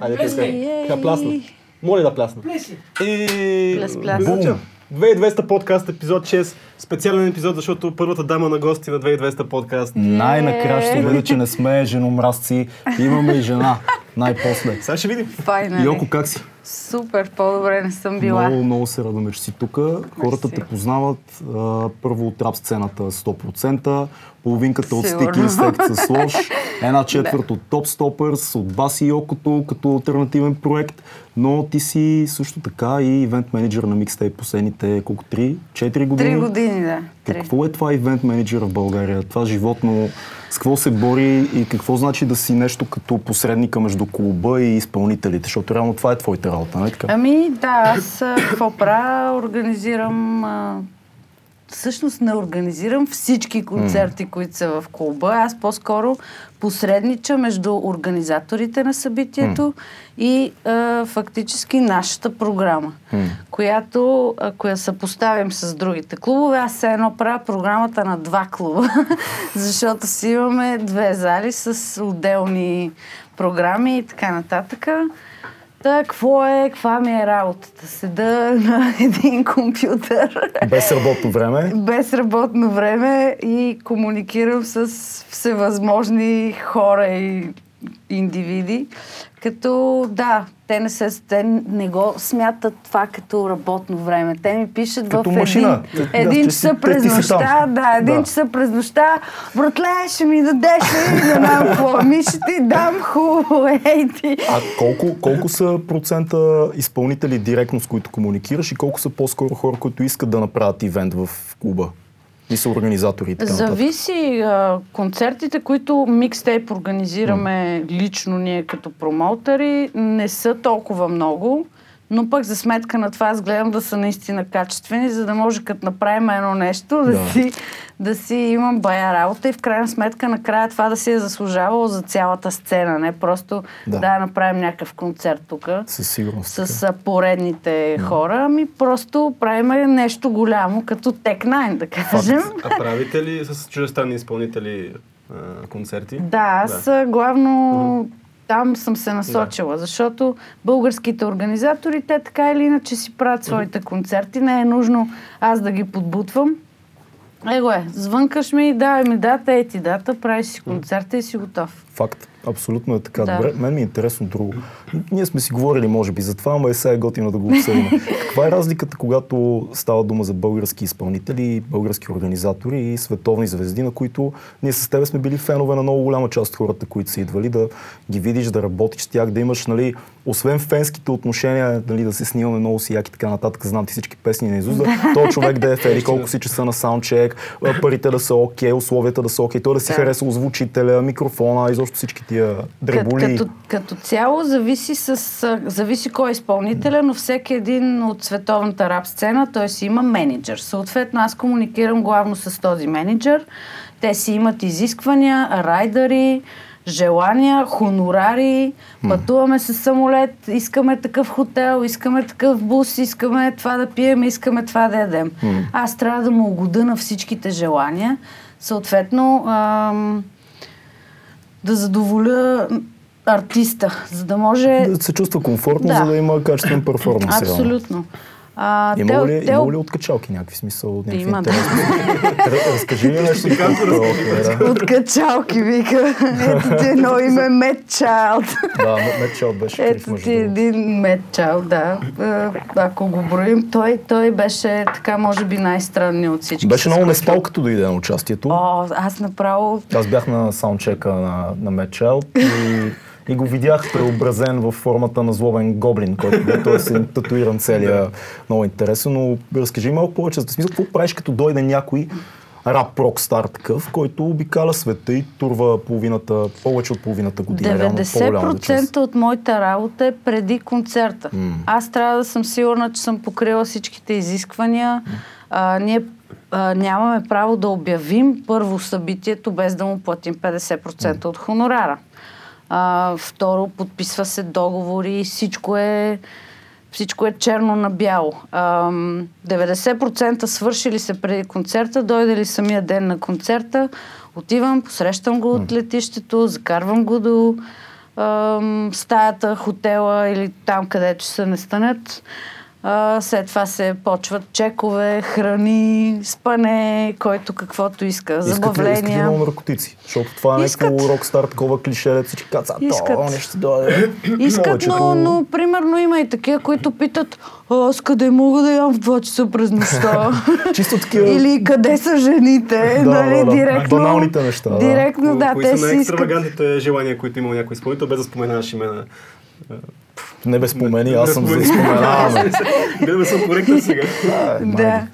Айде, пляскай. Така плясна. Моля да плясна. И... Пляс, пляс. Бум! 2200 подкаст, епизод 6. Специален епизод, защото първата дама на гости на 2200 подкаст. Най-накрая ще видя, че не сме женомразци. Имаме и жена. Най-после. Сега ще видим. Файна Йоко, как си? Супер, по-добре не съм била. Много, много се радваме, че си тук. Хората те познават а, първо от рап сцената 100%, половинката от. Sticky Insect с Лош, една четвърт от Top Stoppers, от Баси Йокото като альтернативен проект, но ти си също така и ивент менеджер на Mixtape последните колко? 3? 4 години? Три години, да. Какво е това ивент менеджер в България? Това животно, с какво се бори и какво значи да си нещо като посредника между клуба и изпълнителите? Защото реално това е твоята работа, нали така? Ами да, аз какво правя? Организирам... Всъщност не организирам всички концерти, които са в клуба. Аз по-скоро посреднича между организаторите на събитието и а, фактически нашата програма, която, ако я съпоставим с другите клубове, аз все едно правя програмата на два клуба, защото си имаме две зали с отделни програми и така нататък. Та, какво е, каква ми е работата? Седа на един компютър Без работно време. без работно време и комуникирам с всевъзможни хора и индивиди. Като да, те не, се, те не го смятат това като работно време. Те ми пишат Като в машина. един, Те- един да, часа през нощта. Да, един Да. часа през нощта. Братле, ще ми дадеш ли? Не знам какво. Ми ще ти дам хубаво. Ей ти. А колко, колко са процента изпълнители директно с които комуникираш и колко са по-скоро хора, които искат да направят ивент в клуба? И са организатори и така нататък? Зависи. А, концертите, които микстейп организираме лично ние като промоутери, не са толкова много. Но пък за сметка на това аз гледам да са наистина качествени, за да може като направим едно нещо, да, Да. си, да си имам бая работа и в крайна сметка накрая това да си е заслужавало за цялата сцена, не просто да, Да. да направим някакъв концерт тук Със сигурност. така. с а, поредните хора, ами просто правим нещо голямо, като Tech 9, да кажем. А правите ли с чуждестранни изпълнители а, концерти? Да, аз да. главно там съм се насочила, защото българските организатори, те така или иначе си правят своите концерти. Не е нужно аз да ги подбутвам. Его е, звънкаш ми, давай ми дата, е ти дата, правиш си концерта и си готов. Факт. Абсолютно е така. Да. Добре, мен ми е интересно друго. Ние сме си говорили, може би, за това, ама е сега е готино да го обсъдим. Каква е разликата, когато става дума за български изпълнители, български организатори и световни звезди, на които ние с тебе сме били фенове на много голяма част от хората, които са идвали, да ги видиш, да работиш с тях, да имаш, нали, освен фенските отношения, нали, да се снимаме много си яки така нататък, знам ти всички песни на Изузда, то човек да е фери, колко си часа на саундчек, парите да са окей, условията да са окей, той да си Да. хареса озвучителя, микрофона, изобщо всички тия дреболи. Като, като цяло зависи, с, зависи кой е изпълнителя, но всеки един от световната рап сцена, той си има менеджер. Съответно, аз комуникирам главно с този менеджер. Те си имат изисквания, райдъри, желания, хонорари, пътуваме с самолет, искаме такъв хотел, искаме такъв бус, искаме това да пием, искаме това да ядем. Аз трябва да му угода на всичките желания. Съответно, ам, да задоволя артиста, за да може... Да се чувства комфортно, Да. за да има качествен перформанс. реално. А, Има те- ли, те- има ли откачалки някакви смисъл? Някакви Има, да. Разкажи ми нещо. Да, От качалки вика. Ето ти едно име Мед Чайлд. да, Метчал беше Ето ти един Мед Чайлд, да. А, Ако го броим, той, той беше така, може би, най-странният от всички. Беше много неспал, като дойде на участието. О, аз направо Аз бях на саундчека на, на Метчал и, и го видях преобразен в формата на злобен гоблин, който бе, той е татуиран целия. Много интересен, но разкажи малко повече. За смисъл, какво правиш като дойде някой рап рок стар такъв, който обикаля света и турва половината, повече от половината година. реално по-голямата част. 90% от моята работа е преди концерта. Аз трябва да съм сигурна, че съм покрила всичките изисквания. А, ние а, нямаме право да обявим първо събитието без да му платим 50% от хонорара. А, второ, подписва се договори, всичко е всичко е черно на бяло. Ам, 90% свършили се преди концерта, дойде ли самия ден на концерта, отивам, посрещам го от летището, закарвам го до ам, стаята, хотела или там, където се настанят. А, след това се почват чекове, храни, спане, който каквото иска, Искат ли, искат ли забавления. много наркотици? Защото това е Искат. някакво рок-стар, такова клише, всички казват, Искат. то, ще дойде. Искат, Повечето- но, но примерно има и такива, които питат, «А, аз къде мога да ям в 2 часа през нощта? Чисто такива... Или къде са жените? Да, нали, да, да. директно, Баналните неща, да. Директно, да, Кои те са си искат. най-екстравагантните желания, които има някой изпълнител, без да споменаваш имена? Не бе спомени, аз съм за Не споменаваме. Гледа да съм коректен сега. Да.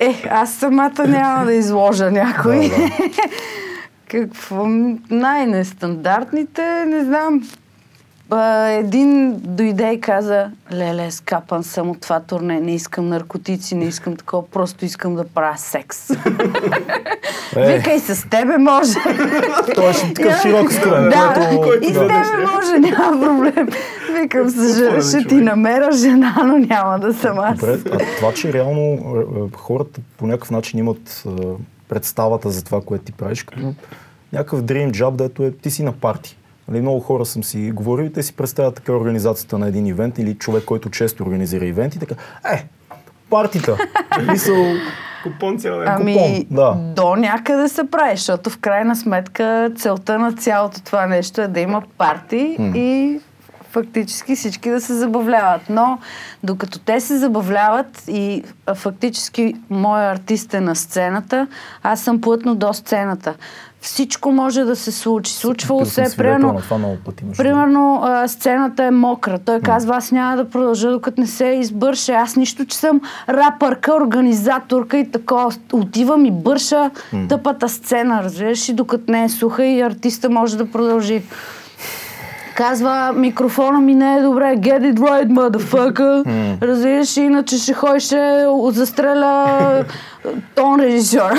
Е, аз самата няма да изложа някой. Какво? Най-нестандартните, не знам. Един дойде и каза, леле, скапан съм от това турне, не искам наркотици, не искам такова, просто искам да правя секс. Е. Викай, с тебе може. Той е такъв широк скрън, да, и с тебе може, няма проблем. Викам, съжаля, ще ти намеря жена, но няма да съм аз. Добре, а това, че реално е, е, хората по някакъв начин имат е, представата за това, което ти правиш, като някакъв dream job, дето е ти си на парти. Нали, много хора съм си говорил и те си представят така организацията на един ивент или човек, който често организира ивенти, така, е, партита. Мисъл, Купон цял ден. Ами, купон, да. до някъде се прави, защото в крайна сметка целта на цялото това нещо е да има парти и фактически всички да се забавляват. Но докато те се забавляват и а, фактически моя артист е на сцената, аз съм плътно до сцената. Всичко може да се случи. Случвало се, е, свидетел примерно, пъти. Примерно а, сцената е мокра. Той казва, аз няма да продължа докато не се избърше. Аз нищо, че съм рапърка, организаторка и такова. Отивам и бърша тъпата сцена, разбираш, и докато не е суха и артиста може да продължи. Казва, микрофона ми не е добре, get it right, motherfucker. Разбираш, иначе ще ходиш, ще застреля тон режисьор.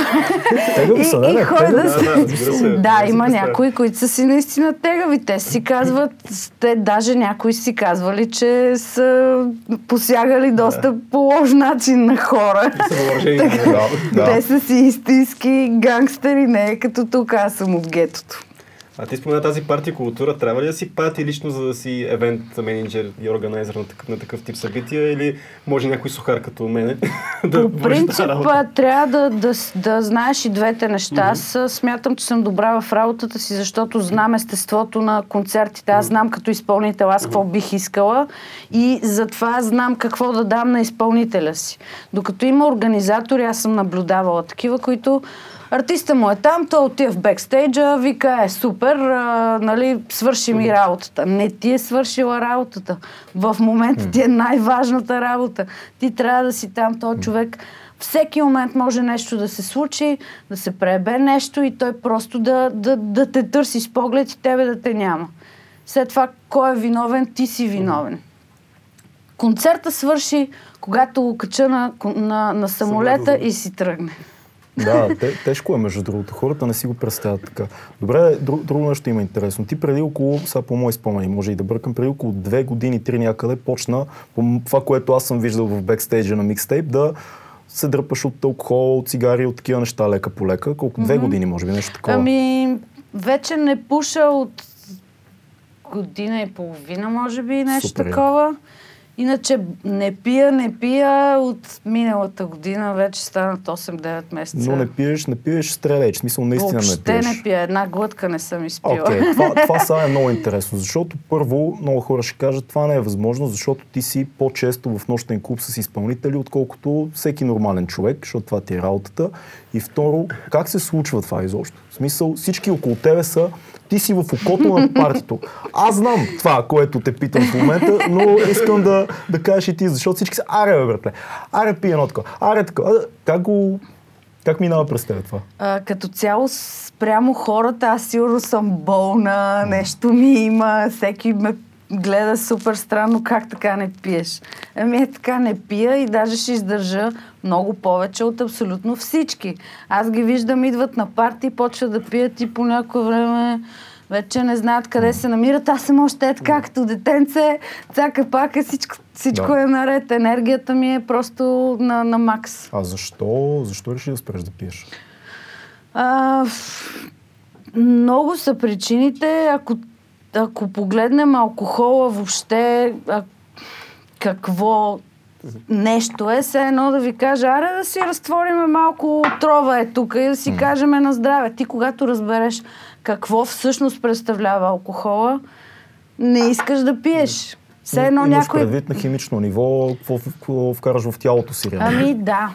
Тегави са, не, хора да се- Да, да, разбира се. да, Да си има някои, които са си наистина тегави. Те си казват, те даже някои си казвали, че са посягали доста по лош начин на хора. Те са си истински гангстери, не е като тук, аз съм от гетото. А ти спомена тази партия култура. Трябва ли да си пати лично, за да си евент менеджер и органайзер на такъв, на такъв тип събития или може някой сухар като мене да По принцип, тази работа? а, трябва да, да, да знаеш и двете неща. Аз а, смятам, че съм добра в работата си, защото знам естеството на концертите. Аз знам като изпълнител аз какво бих искала и затова знам какво да дам на изпълнителя си. Докато има организатори, аз съм наблюдавала такива, които Артиста му е там, той отива в бекстейджа, вика е супер, а, нали, свърши ми работата. Не ти е свършила работата. В момента ти е най-важната работа. Ти трябва да си там, този човек. Всеки момент може нещо да се случи, да се пребе нещо и той просто да, да, да те търси с поглед и тебе да те няма. След това, кой е виновен, ти си виновен. Концерта свърши, когато го кача на, на, на самолета и си тръгне. Да, те, тежко е между другото. Хората не си го представят така. Добре, друг, друго нещо има интересно. Ти преди около, сега по мои спомени, може и да бъркам, преди около две години, три някъде, почна по това, което аз съм виждал в бекстейджа на микстейп, да се дърпаш от алкохол, от цигари, от такива неща лека по лека. Колко? Две години, може би, нещо такова. Ами, вече не пуша от година и половина, може би, нещо Супер, такова. Иначе не пия, не пия от миналата година, вече станат 8-9 месеца. Но не пиеш, не пиеш стрелеч. В смисъл, наистина Въобще не пиеш. не пия, една глътка не съм изпила. Окей, това, това сега е много интересно, защото първо много хора ще кажат, това не е възможно, защото ти си по-често в нощен клуб с изпълнители, отколкото всеки нормален човек, защото това ти е работата. И второ, как се случва това изобщо? В смисъл, всички около тебе са, ти си в окото на партито. Аз знам това, което те питам в момента, но искам да, да кажеш и ти, защото всички са, аре братле, аре пи едно такова, аре такова. А, Как го, как минава през тебе това? А, като цяло спрямо хората, аз сигурно съм болна, нещо ми има, всеки ме гледа супер странно, как така не пиеш. Ами е така не пия и даже ще издържа много повече от абсолютно всички. Аз ги виждам, идват на парти, почват да пият и по някое време вече не знаят къде се намират. Аз съм още е така, като детенце, цака пака, всичко, всичко Да. е наред. Енергията ми е просто на, на макс. А защо, защо реши да спреш да пиеш? А, много са причините. Ако ако погледнем алкохола въобще, а, какво нещо е, все едно да ви кажа, аре да си разтвориме малко отрова е тук и да си кажеме на здраве. Ти когато разбереш какво всъщност представлява алкохола, не искаш да пиеш. Все едно Имаш някой... предвид на химично ниво, какво, какво вкараш в тялото си. реално. Ами да.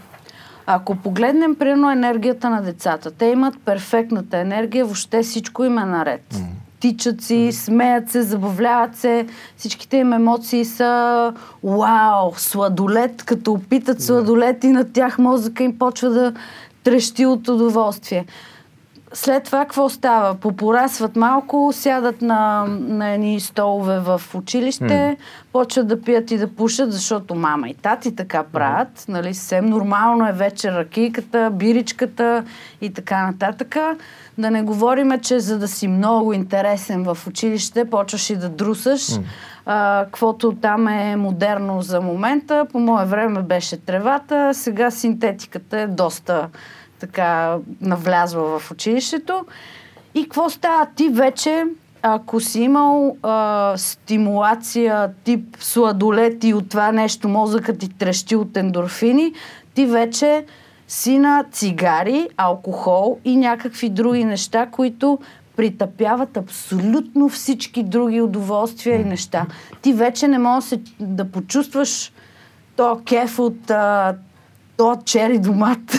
Ако погледнем, примерно, енергията на децата, те имат перфектната енергия, въобще всичко им е наред. Тичат си, смеят се, забавляват се, всичките им емоции са вау, сладолет, като опитат сладолет и на тях мозъка им почва да трещи от удоволствие. След това какво става? Попорасват малко, сядат на, на едни столове в училище, почват да пият и да пушат, защото мама и тати така правят. Нали, съвсем нормално е вече ракийката, биричката и така нататък. Да не говориме, че за да си много интересен в училище, почваш и да друсаш. А, каквото там е модерно за момента. По мое време беше тревата, сега синтетиката е доста така навлязла в училището. И какво става? Ти вече, ако си имал а, стимулация тип сладолет и от това нещо мозъкът ти трещи от ендорфини, ти вече си на цигари, алкохол и някакви други неща, които притъпяват абсолютно всички други удоволствия и неща. Ти вече не можеш да почувстваш то кеф от а, то чери домат.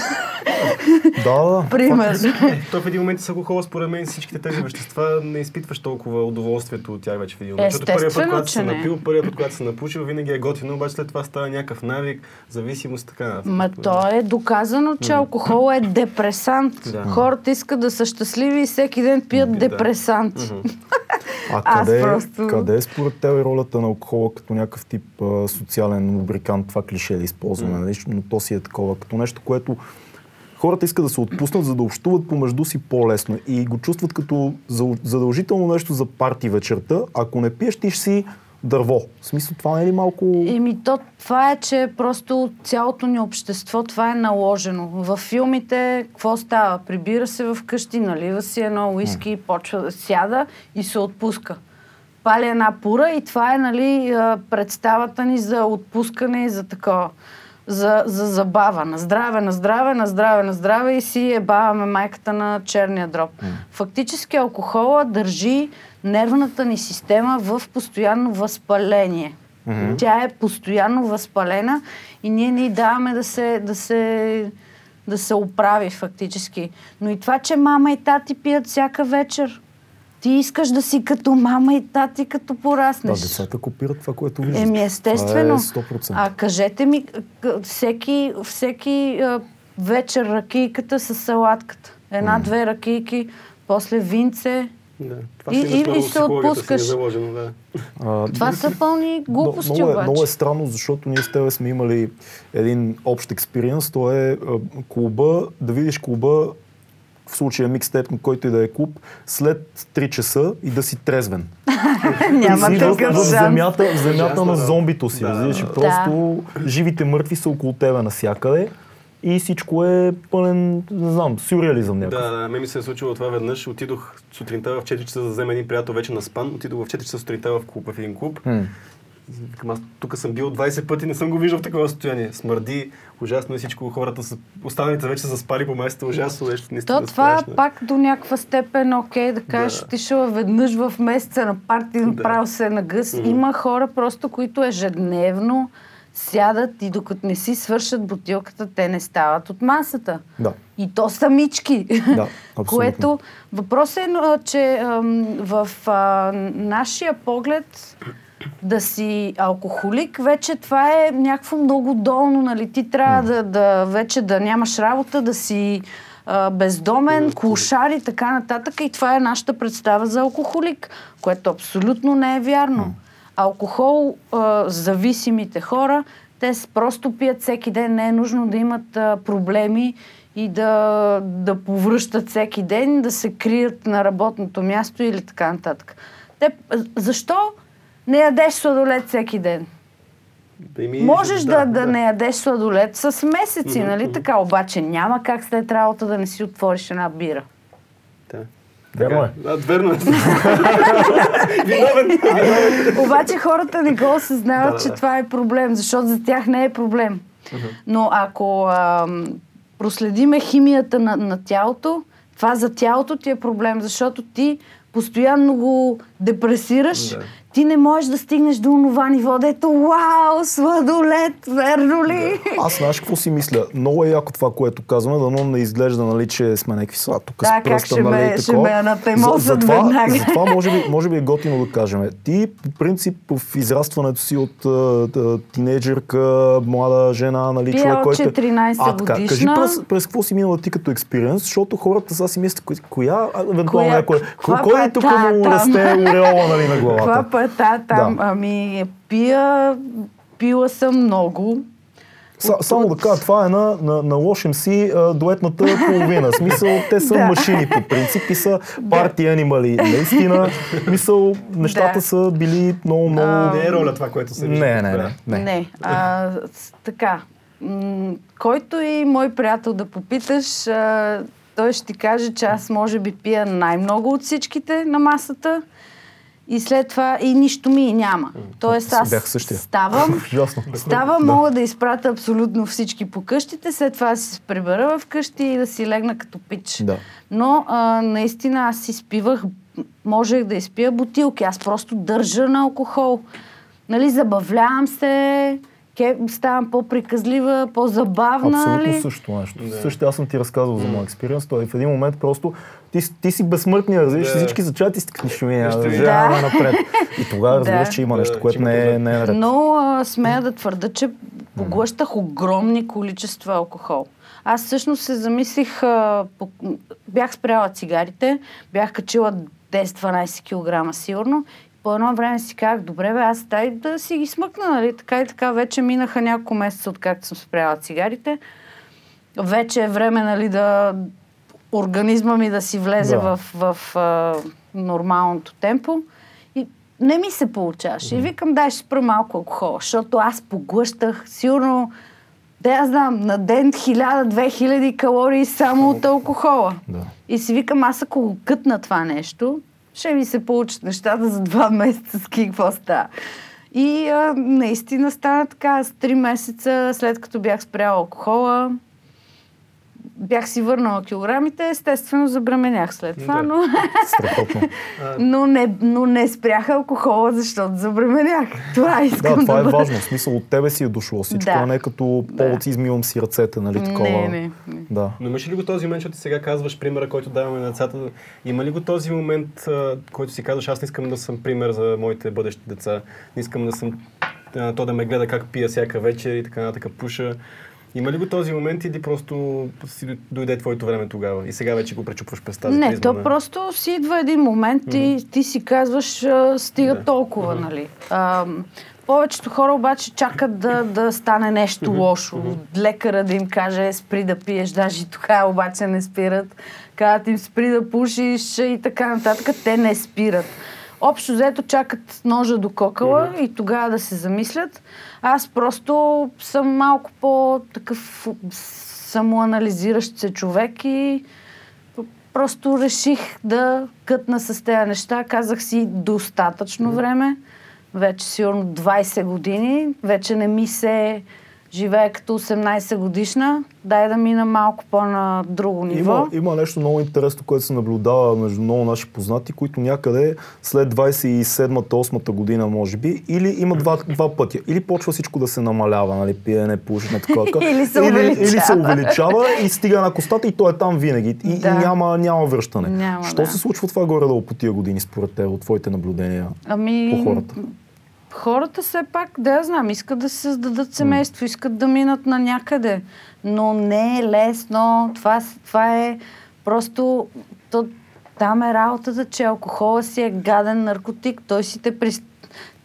Да, да. Пример. Е, То в един момент с алкохола, според мен, всичките тези вещества не изпитваш толкова удоволствието от тях вече в един момент. Защото първият път, Естествено, когато се напил, първият път, когато се напушил, винаги е готино, обаче след това става някакъв навик, зависимост, така. нататък. Ма то е доказано, че алкохол е депресант. Да. Хората искат да са щастливи и всеки ден пият Да. депресант. А Аз къде, просто- къде е според теб ролята на алкохола като някакъв тип а, социален лубрикант, това клише да използваме, нали? но то си е такова, като нещо, което хората искат да се отпуснат, за да общуват помежду си по-лесно и го чувстват като за- задължително нещо за парти вечерта. Ако не пиеш, ти ще си дърво. В смисъл, това не е ли малко... Еми, то това е, че просто цялото ни общество, това е наложено. В филмите, какво става? Прибира се в къщи, налива си едно уиски, почва да сяда и се отпуска. Пали една пура и това е, нали, представата ни за отпускане и за такова. За, за забава. На здраве, на здраве, на здраве, на здраве и си ебаваме майката на черния дроб. Фактически алкохола държи нервната ни система в постоянно възпаление. Тя е постоянно възпалена и ние не й даваме да се, да се, да се оправи фактически. Но и това, че мама и тати пият всяка вечер. Ти искаш да си като мама и тати, като Да, пораснеш. децата копират това, което виждат. Еми, естествено. Това е 100%. А кажете ми, всеки, всеки вечер ракийката с салатката. Една-две ракийки, после винце. Да. Това И- си и- и се психологията си отпускаш. е заложено, да. А, Това са пълни глупости много, е, обаче. много е странно, защото ние с тебе сме имали един общ експириенс. То е клуба, да видиш клуба, в случая микстейп, на който и да е клуб, след 3 часа и да си трезвен. Няма Си такъв в земята, в земята Ужасно, на да. зомбито си, Да, разбираш. да. Просто живите мъртви са около тебе навсякъде и всичко е пълен, не знам, сюрреализъм някакъв. Да, да, ме ми се е случило това веднъж. Отидох сутринта в 4 часа да взема един приятел вече на спан. Отидох в 4 часа сутринта в клуб, в един клуб. Викам, аз тук съм бил 20 пъти, не съм го виждал в такова състояние. Смърди, ужасно е всичко. Хората са, останалите вече са заспали по места, ужасно нещо, наистина То това страшно. е. пак до някаква степен окей да кажеш, Да. отишъл веднъж в месеца на парти, направил се на гъс. Има хора просто, които ежедневно сядат и докато не си свършат бутилката, те не стават от масата. Да. И то самички. Да, абсолютно. Което въпросът е, че в а, нашия поглед да си алкохолик, вече това е някакво много долно, нали? Ти трябва да, да вече да нямаш работа, да си а, бездомен, клошар и така нататък. И това е нашата представа за алкохолик, което абсолютно не е вярно. Алкохол, а, зависимите хора, те просто пият всеки ден. Не е нужно да имат а, проблеми и да, да повръщат всеки ден, да се крият на работното място или така нататък. Те, защо не ядеш сладолет всеки ден? Да им и- Можеш да, да, не ядеш сладолет с месеци, нали така? Обаче няма как след работа да не си отвориш една бира. Да. Верно е. Да, верно е. Виновен. Обаче хората не го осъзнават, Да, да, че това е проблем, защото за тях не е проблем. Но ако ам, проследиме химията на, на тялото, това за тялото ти е проблем, защото ти постоянно го депресираш, Да. Ти не можеш да стигнеш до онова ниво, дето вау, сладолет, верно ли? Аз знаеш какво си мисля? Много е яко това, което казваме, дано не изглежда, нали, че сме някакви са тук Да, с как пръста, ще нали, ме- ще ме анатемосат За- затова- веднага. Затова може би, може би е готино да кажем. Ти, по принцип, в израстването си от а, а, тинейджърка, млада жена, нали, Пия човек, от който... е- 14 а, така, Кажи през, през какво си минала ти като експириенс, защото хората сега си мислят, коя- евентуално някой, кой е тук му там? расте ореола, нали, на главата? Пъта там? Да. Ами, пия, пила съм много. Са, От- само да кажа, това е на, на, наложим си а, дуетната половина. Смисъл, те са Да. машини по принцип и са парти анимали. Наистина, мисъл, нещата Да. са били много, много... А, Не е роля това, което се вижда. не, не, не, да. не. Не. А, така. М- който и мой приятел да попиташ, а, той ще ти каже, че аз може би пия най-много от всичките на масата и след това и нищо ми няма. Тоест аз Бях същия. ставам, Ужасно. Става, мога да изпратя абсолютно всички по къщите, след това си се прибера в къщи и да си легна като пич. Да. Но а, наистина аз си спивах, можех да изпия бутилки. Аз просто държа на алкохол. Нали, забавлявам се, ке, ставам по-приказлива, по-забавна. Абсолютно нали? също нещо. Да. Също аз съм ти разказвал за моя експириенс. Той в един момент просто ти, си- ти си безсмъртния, разбираш, Да. всички зачати си така, нищо ми да напред. И тогава разбираш, Да. че има Да, нещо, което не е, не е наред. Но а, смея да твърда, че поглъщах огромни количества алкохол. Аз всъщност се замислих, а, по, бях спряла цигарите, бях качила 10-12 кг сигурно. По едно време си казах, добре бе, аз дай да си ги смъкна, нали? Така и така, вече минаха няколко месеца, откакто съм спряла цигарите. Вече е време, нали, да организма ми да си влезе Да. в, в а, нормалното темпо. И не ми се получаваше. И викам, дай ще спра малко алкохол, защото аз поглъщах сигурно, да я знам, на ден 1000-2000 калории само от алкохола. Да. И си викам, аз ако го кътна това нещо, ще ми се получат нещата за два месеца с какво става. И а, наистина стана така, с три месеца след като бях спряла алкохола, бях си върнала килограмите, естествено забременях след това, Да. но, но, не, но не спрях алкохола, защото забременях. Това Да, искам това е бъда. важно. В смисъл от тебе си е дошло всичко, Да. а не като повод си измивам си ръцете, нали такова. Не, не, не. Да. Но имаш ли го този момент, защото ти сега казваш примера, който даваме на децата, има ли го този момент, който си казваш, аз не искам да съм пример за моите бъдещи деца, не искам да съм то да ме гледа как пия всяка вечер и така нататък пуша. Има ли го този момент или просто си дойде твоето време тогава и сега вече го пречупваш през тази Не, призма то на- просто си идва един момент и ти си казваш, а, стига Да. толкова, нали. А, повечето хора обаче чакат да, да стане нещо лошо. Лекара да им каже, спри да пиеш, даже и тогава обаче не спират. Казват им, спри да пушиш и така нататък. Те не спират. Общо взето чакат ножа до кокала и тогава да се замислят. Аз просто съм малко по-такъв самоанализиращ се човек и просто реших да кътна с тези неща. Казах си достатъчно време. Вече сигурно 20 години. Вече не ми се живее като 18 годишна. Дай да мина малко по-на друго ниво. Има, има нещо много интересно, което се наблюдава между много наши познати, които някъде след 27-та, 8-та година, може би, или има два, два пътя. Или почва всичко да се намалява, нали, пиене, пушене, такова. Или се или, увеличава. или се увеличава и стига на костата и той е там винаги. И, Да. и няма, няма връщане. Няма, Що да. се случва това горе-долу по тия години, според теб, от твоите наблюдения Ами, по хората? Хората все пак, да я знам, искат да се създадат семейство, искат да минат на някъде. Но не е лесно. Това, това е просто... То, там е работата, че алкохола си е гаден наркотик. Той си те при...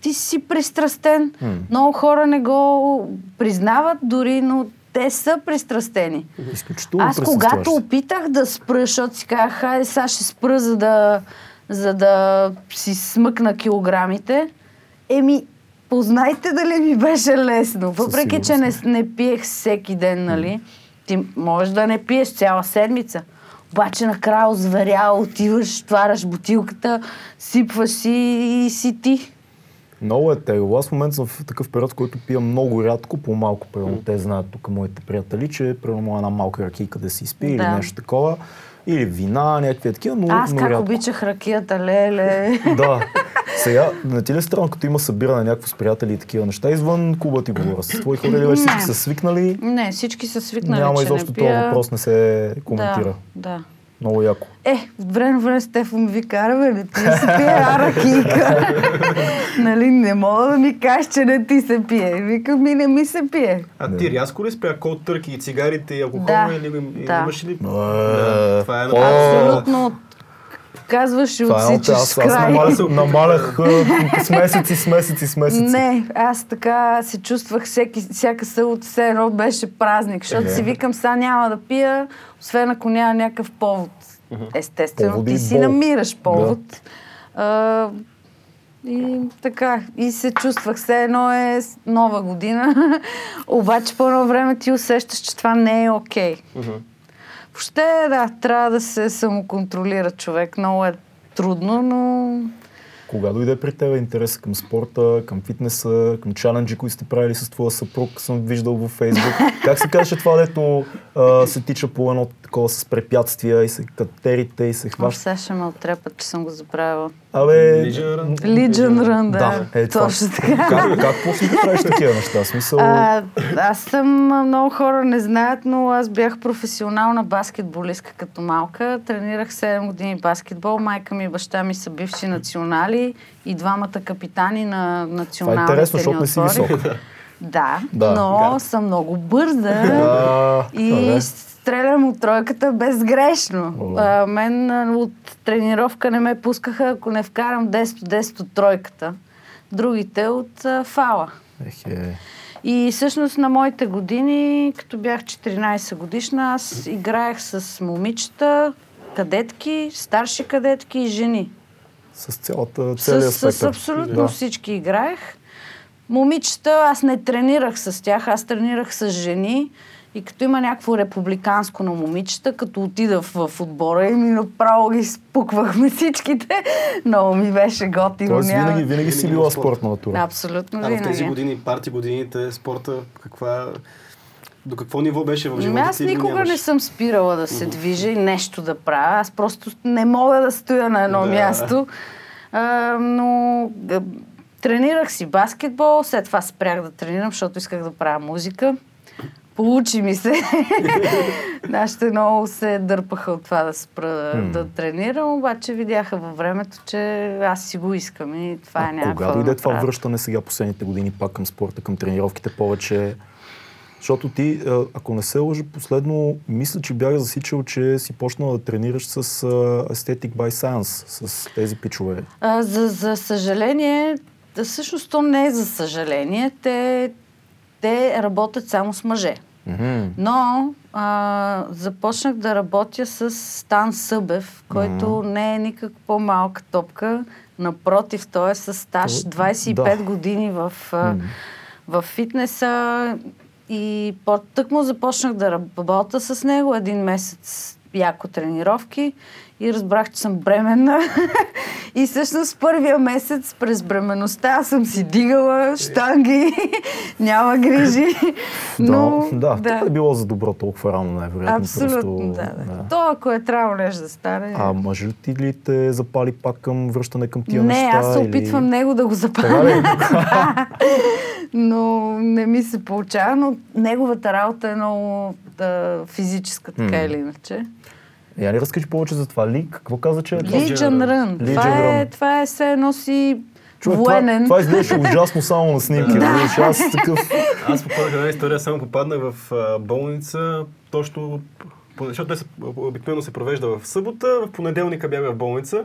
Ти си пристрастен. М. Много хора не го признават дори, но те са пристрастени. Изключително Аз когато опитах да спра, защото си казах, хайде сега ще спра, за да, за да си смъкна килограмите, еми, познайте дали ми беше лесно. Въпреки, че не, не пиех всеки ден, нали? Ти можеш да не пиеш цяла седмица. Обаче накрая озверял, отиваш, отваряш бутилката, сипваш си и си ти. Много е тегло. Аз в момента съм в такъв период, в който пия много рядко, по-малко. Примерно, те знаят тук моите приятели, че примерно една малка ракийка да си изпи или Да. нещо такова. Или вина, някакви такива, но, Аз но как рядко. обичах ракията, леле. Да. Сега, не ти ли е странно, като има събиране някакво с приятели и такива неща, извън клуба ти говоря. С твои хора ли вече всички са свикнали? Не, всички са свикнали, Няма изобщо не този пия. въпрос не се коментира. Да, да. Много яко. Е, в време на време Стефо ми ви кара, бе, не ти се пие а ракийка. нали, не мога да ми кажеш, че не ти се пие. Викам ми, не ми се пие. А ти рязко ли спря кол търки и цигарите и алкохол? Да, Или, да. имаш ли? Е, това е Абсолютно казваш и Това е отсичаш аз, с аз край. намалях, намалях с месеци, с месеци, с месеци. Не, аз така се чувствах всеки, всяка събота, все едно беше празник, защото Е. си викам, сега няма да пия, освен ако няма някакъв повод. Естествено, Повод и ти си бол. намираш повод. А, и така, и се чувствах, все едно е нова година, обаче по едно време ти усещаш, че това не е окей. Въобще, да, трябва да се самоконтролира човек. Много е трудно, но Кога дойде при теб интерес към спорта, към фитнеса, към чаленджи, които сте правили с твоя съпруг, съм виждал във Фейсбук. Как се казваше това, дето а, се тича по едно такова с препятствия и се катерите и се хваща? сега ще ме отрепат, че съм го забравила. Абе... Legion Run? Legion Run, да. Да, е това. Точно така. Как, как почна да правиш такива неща? Смисъл... А, аз съм, много хора не знаят, но аз бях професионална баскетболистка като малка. Тренирах 7 години баскетбол. Майка ми и баща ми са бивши национали и двамата капитани на това е националните интересно, защото не си висок. Да, Да. но Гард. съм много бърза. И добре. стрелям от тройката безгрешно. О. А, мен от тренировка не ме пускаха, ако не вкарам 10 от 10 от тройката. Другите от а, фала. Ехе. И всъщност на моите години, като бях 14 годишна, аз играех с момичета, кадетки, старши кадетки и жени. С цялата, целият С, спектър. с абсолютно Да. всички играех. Момичета, аз не тренирах с тях, аз тренирах с жени. И като има някакво републиканско на момичета, като отида в, в отбора и ми направо ги спуквахме всичките. Много ми беше готино. Тоест няма- винаги, винаги си Винаги била в спорт. спортна натура. Абсолютно А в винаги. тези години, парти годините, спорта, каква... До какво ниво беше в Ами живота аз ти? или никога нямаш? не съм спирала да се движа и нещо да правя. Аз просто не мога да стоя на едно Да. място. А, но тренирах си баскетбол, след това спрях да тренирам, защото исках да правя музика. Получи ми се. Нашите много се дърпаха от това да спра да, М. да тренирам, обаче видяха във времето, че аз си го искам и това е някакво. кога дойде това връщане сега последните години пак към спорта, към тренировките повече? Защото ти, ако не се лъжа, последно мисля, че бях засичал, че си почнал да тренираш с Aesthetic by Science, с тези пичове. А, за, за съжаление, да, всъщност то не е за съжаление, те, те работят само с мъже. Мгм. Но а, започнах да работя с Стан Събев, който не е никак по-малка топка. Напротив, той е с стаж То- 25 да. години в, М. в фитнеса. И по- тъкмо започнах да работя с него един месец яко тренировки и разбрах, че съм бременна. и всъщност първия месец през бременността аз съм си дигала штанги, няма грижи. Но, да, да, това е било за добро толкова рано, най-вероятно. Абсолютно, просто, да, да. То, ако е трябвало нещо да стане... А мъжът ти ли те запали пак към връщане към тия не, неща? аз се или- опитвам него да го запаля. ли? но не ми се получава, но неговата работа е много да, физическа, така или иначе. Я ни разкажи повече за това. Ли, какво каза, че е това? Legion Run. Legion Това е, това е все едно си Човек, военен. Това, това изглеждаше ужасно само на снимки. разбираш, Аз такъв... Аз попаднах на една история, само попаднах в а, болница, точно, защото обикновено се провежда в събота, в понеделника бях в болница.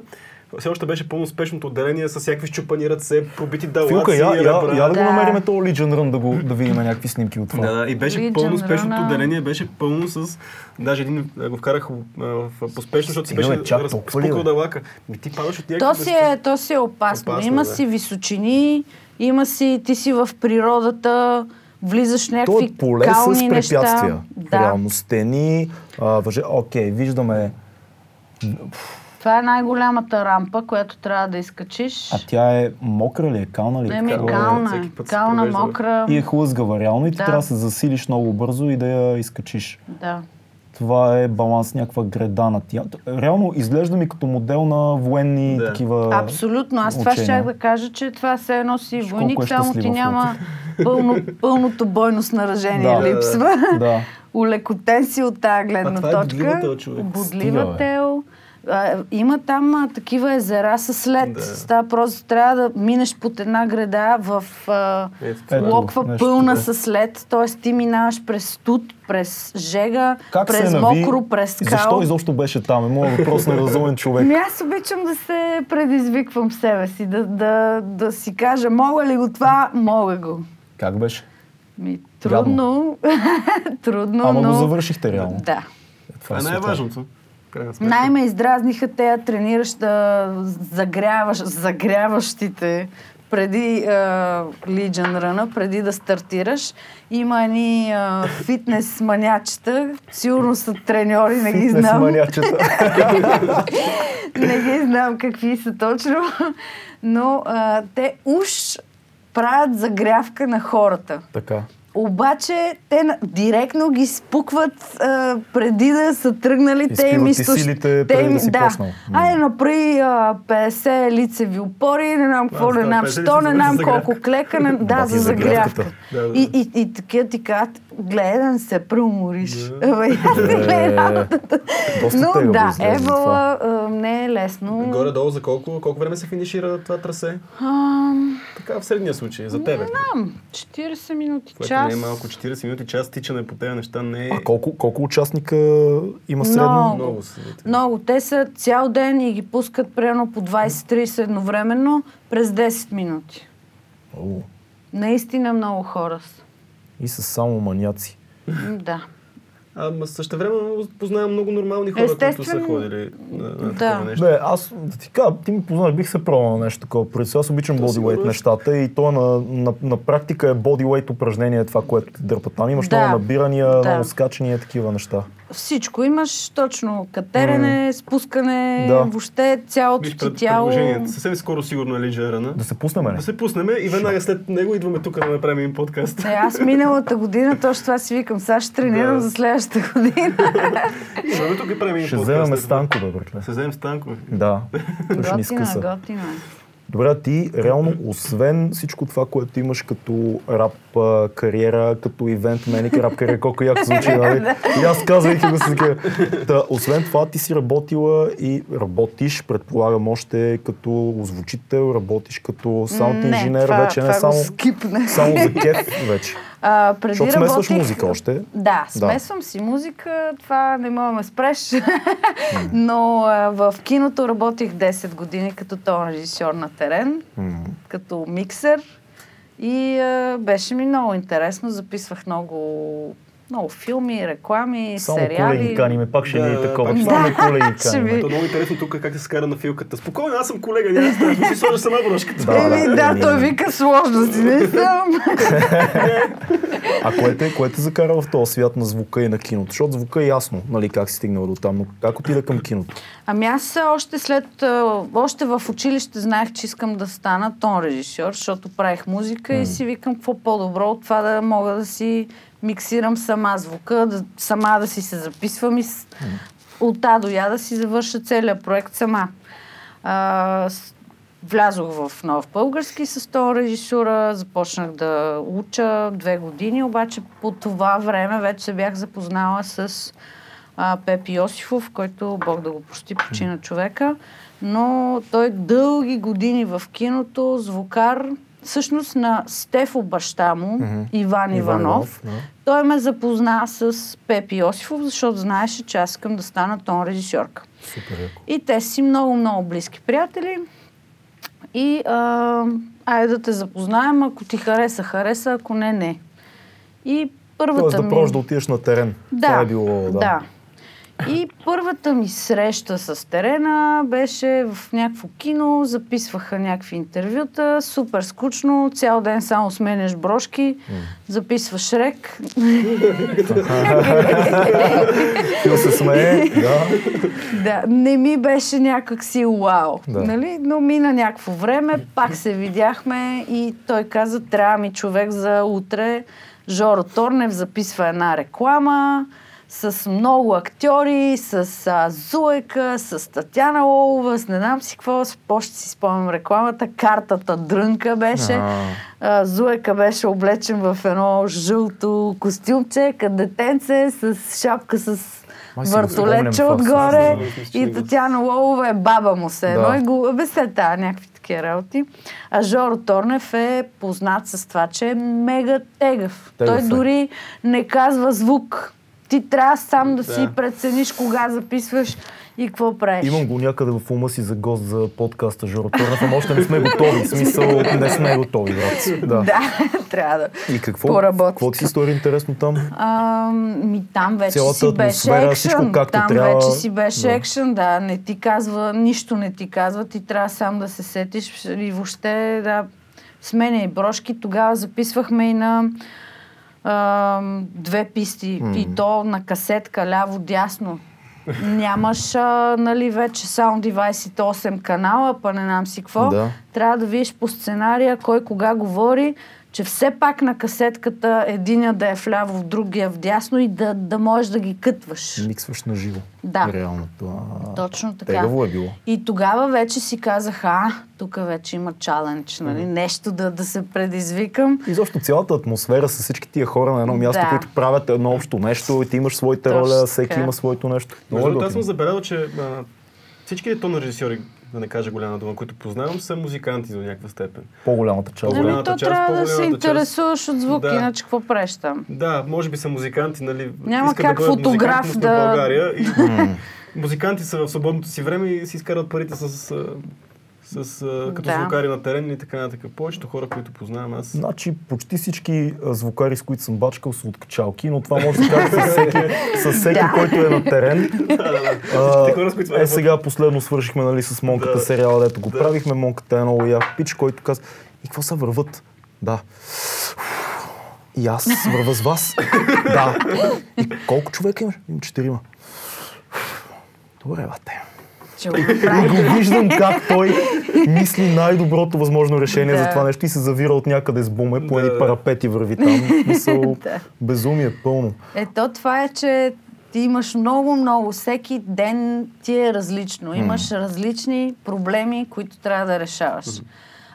Все още беше пълно спешното отделение с всякакви щупани ръце, пробити далаци, Филка, я, я, я да го Да. намерим този Legion Run, да, го, да видим някакви снимки от това. Да, да, и беше Legion пълно спешното отделение, беше пълно с... Даже един го вкарах а, в поспешно, защото си Стига, беше разпукал далака. Ми ти падаш от. То си, е, то си е опасно. Опасно, има да. си височини, има си, ти си в природата, влизаш в То някакви е поле кални с препятствия. Да. Реално стени, а, въже... Окей, виждаме Това е най-голямата рампа, която трябва да изкачиш. А тя е мокра ли е, кална ли е? Еми, е? кална е. Кална, мокра. И е хлъзгава реално и ти Да. трябва да се засилиш много бързо и да я изкачиш. Да. Това е баланс, някаква греда на тя. Реално изглежда ми като модел на военни Да. такива Абсолютно. Аз това щях да кажа, че това все едно си войник, е само ти няма пълно, пълното бойно снаражение Да. липсва. Да. Улекотен си от тази гледна А това е точка. бодлива тел, човек. Бодлива Стига, бе. А, има там а, такива езера с лед. Да. Става просто, трябва да минеш под една града в а, това. локва нещо пълна такова. с лед, т.е. ти минаваш през студ, през жега, Как през нави? мокро, през скал. Защо изобщо беше там? Е моят въпрос на разумен човек. Ами аз обичам да се предизвиквам себе си, да, да, да си кажа, мога ли го това, мога го. Как беше? Ми, трудно, трудно, Ама но... го завършихте реално. Да. Това е най-важното. Крайна сметка. Най-ме издразниха те тренираща, загряваш, загряващите преди а, Legion Run, преди да стартираш. Има едни а, фитнес манячета, сигурно са треньори, не ги Фитнес знам. манячета. не ги знам какви са точно, но а, те уж правят загрявка на хората. така. Обаче те директно ги спукват а, преди да са тръгнали. те им изтощ- силите те преди им- да си да. Айде направи а, 50 лицеви опори, не знам какво, не знам, знам 50 що, не знам колко клека, не, да, за загрявка. Да, да. И, и, и такива ти казват, гледай да не се преумориш. Аз не гледай работата. доста Но да. Евала не е лесно. Горе-долу за колко, колко време се финишира това трасе? Така в средния случай, за тебе. Знам, 40 минути, Което час. не е малко, 40 минути, час тичане по тези неща не е А колко, колко участника има средно? Много. много. Те са цял ден и ги пускат примерно по 20-30 едновременно през 10 минути. О, Наистина много хора са. И са само маняци. Да. Ама също време познавам много нормални хора, които са ходили на, на Да. такова нещо. Не, аз да ти кажа, ти ми познаваш, бих се пробвал на нещо такова. Преди сега аз обичам сигурно. нещата и то на, на, на практика е бодивейт упражнение, това, което ти дърпа там. Имаш Да. много набирания, Да. много скачания, такива неща. Всичко имаш точно. Катерене, спускане, Да. въобще цялото Виж ти пред тяло. Съвсем скоро сигурно е Лиджа Рана. Да се пуснем, не? Да се пуснем и веднага след него идваме тук да направим един подкаст. Е, аз миналата година точно това си викам. Сега ще тренирам Да. за следващата година. Идваме тук и правим Ще подкаст. вземем Ето. Станко, да, братле. Ще вземем Станко. Да, готина, готина. Добре, а ти реално, освен всичко това, което имаш като рап а, кариера, като ивент меник, рап кариера, колко яко звучи, нали? И аз казвайки го си така. Та, освен това, ти си работила и работиш, предполагам, още като озвучител, работиш като саунд Не, инженер, вече не това само, само за кеф вече. А, преди Защото смесваш работех- музика още. Да, смесвам си музика, това не мога да ме спреш. Но а, в киното работих 10 години като тон режисьор на терен, като миксер. И а, беше ми много интересно. Записвах много, много филми, реклами, Само сериали. колеги каниме, пак ще Да, ни е такова. пак Само колеги ще ви- То е много интересно тук как се скара на филката. Спокойно, аз съм колега, няма да става. Ще си сложа сама брошката. Да, Еми, да, да, той вика сложности, не съм. А кое те, кое те закара в този свят на звука и на киното? Защото звука е ясно, нали, как си стигнал до там, но как отида към киното? Ами аз още след, още в училище знаех, че искам да стана тон режисьор, защото правих музика и си викам какво по-добро от това да мога да си миксирам сама звука, да, сама да си се записвам и с, от А до Я да си завърша целият проект сама. А, влязох в нов български с тон режисура, започнах да уча две години, обаче по това време вече се бях запознала с а, Пепи Йосифов, който Бог да го прости, почина човека. Но той дълги години в киното, звукар, всъщност на Стефо баща му, Мгм. Иван, Иван Иванов, Иванов, да. той ме запозна с Пепи Йосифов, защото знаеше, че аз искам да стана тон режисьорка. Супер. И те си много, много близки приятели. И а, айде да те запознаем, ако ти хареса, хареса, ако не, не. И първата Тоест да ми... пробваш да отидеш на терен. Да, Това е било, да. да. И първата ми среща с терена беше в някакво кино, записваха някакви интервюта, супер скучно, цял ден само сменяш брошки, записваш рек. Фил се смее, да. Да, не ми беше някак си вау, Да. нали? но мина някакво време, пак се видяхме и той каза, трябва ми човек за утре. Жоро Торнев записва една реклама с много актьори, с а, Зуека, с Татяна Лолова, с не знам си какво, с още си спомням рекламата, картата Дрънка беше. А. А, Зуека беше облечен в едно жълто костюмче, като детенце, с шапка с въртолетче отгоре и Татяна Лолова е баба му се Да. и го обесета някакви такива работи. А Жоро Торнев е познат с това, че е мега тегъв. Тегъв Той е. дори не казва звук. Ти трябва сам да, си Да. прецениш кога записваш и какво правиш. Имам го някъде в ума си за гост за подкаста Жоро Торнев, ама още не сме готови. В смисъл, не сме готови, брат. Да. Да, трябва да. И какво? Поработите. Какво ти стори интересно там? А, ми там вече Цялата си беше всичко екшън. както там трябва. вече си беше Да. екшън, да. Не ти казва, нищо не ти казва. Ти трябва сам да се сетиш и въобще да сменяй брошки. Тогава записвахме и на а, две писти. И то на касетка, ляво-дясно. Нямаш, а, нали, вече саунд девайсите 8 канала, па не знам си какво. Да. Трябва да видиш по сценария кой кога говори, че все пак на касетката единия да е вляво, другия вдясно и да, да можеш да ги кътваш. Миксваш на живо. Да. Реално това. Точно така. Тегаво е било. И тогава вече си казах, а, тук вече има чалендж, нали? Нещо да, да се предизвикам. И защо цялата атмосфера с всички тия хора на едно място, Да. които правят едно общо нещо и ти имаш своите Точно роля, всеки така. има своето нещо. Между е другото, аз съм забелязал, че а, всичките тон режисьори, да не кажа голяма дума, които познавам, са музиканти до някаква степен. По-голямата част. Ами, голямата то част, трябва да се по-голямата част. интересуваш от звук, Да. иначе какво там? Да, може би са музиканти, нали? Няма искат как да фотограф да- в България и музиканти са в свободното си време и си изкарват парите с, с, а, като Да. звукари на терен и така нататък. Повечето хора, които познавам аз. Значи почти всички а, звукари, с които съм бачкал, са от качалки, но това може да се каже с всеки, с всеки Да. който е на терен. А, хора, с които сме е, сега последно свършихме нали, с Монката Да. сериала, дето го Да. правихме. Монката е много як пич, който каза, и какво са върват? Да. И аз върва с вас. да. И колко човека имаш? Имам четирима. Добре, бате. Че го го виждам как той мисли най-доброто възможно решение Да. за това нещо и се завира от някъде с буме, по едни Да. парапети върви там. Мисъл, Да. безумие пълно. Ето това е, че ти имаш много, много. Всеки ден ти е различно. Имаш различни проблеми, които трябва да решаваш.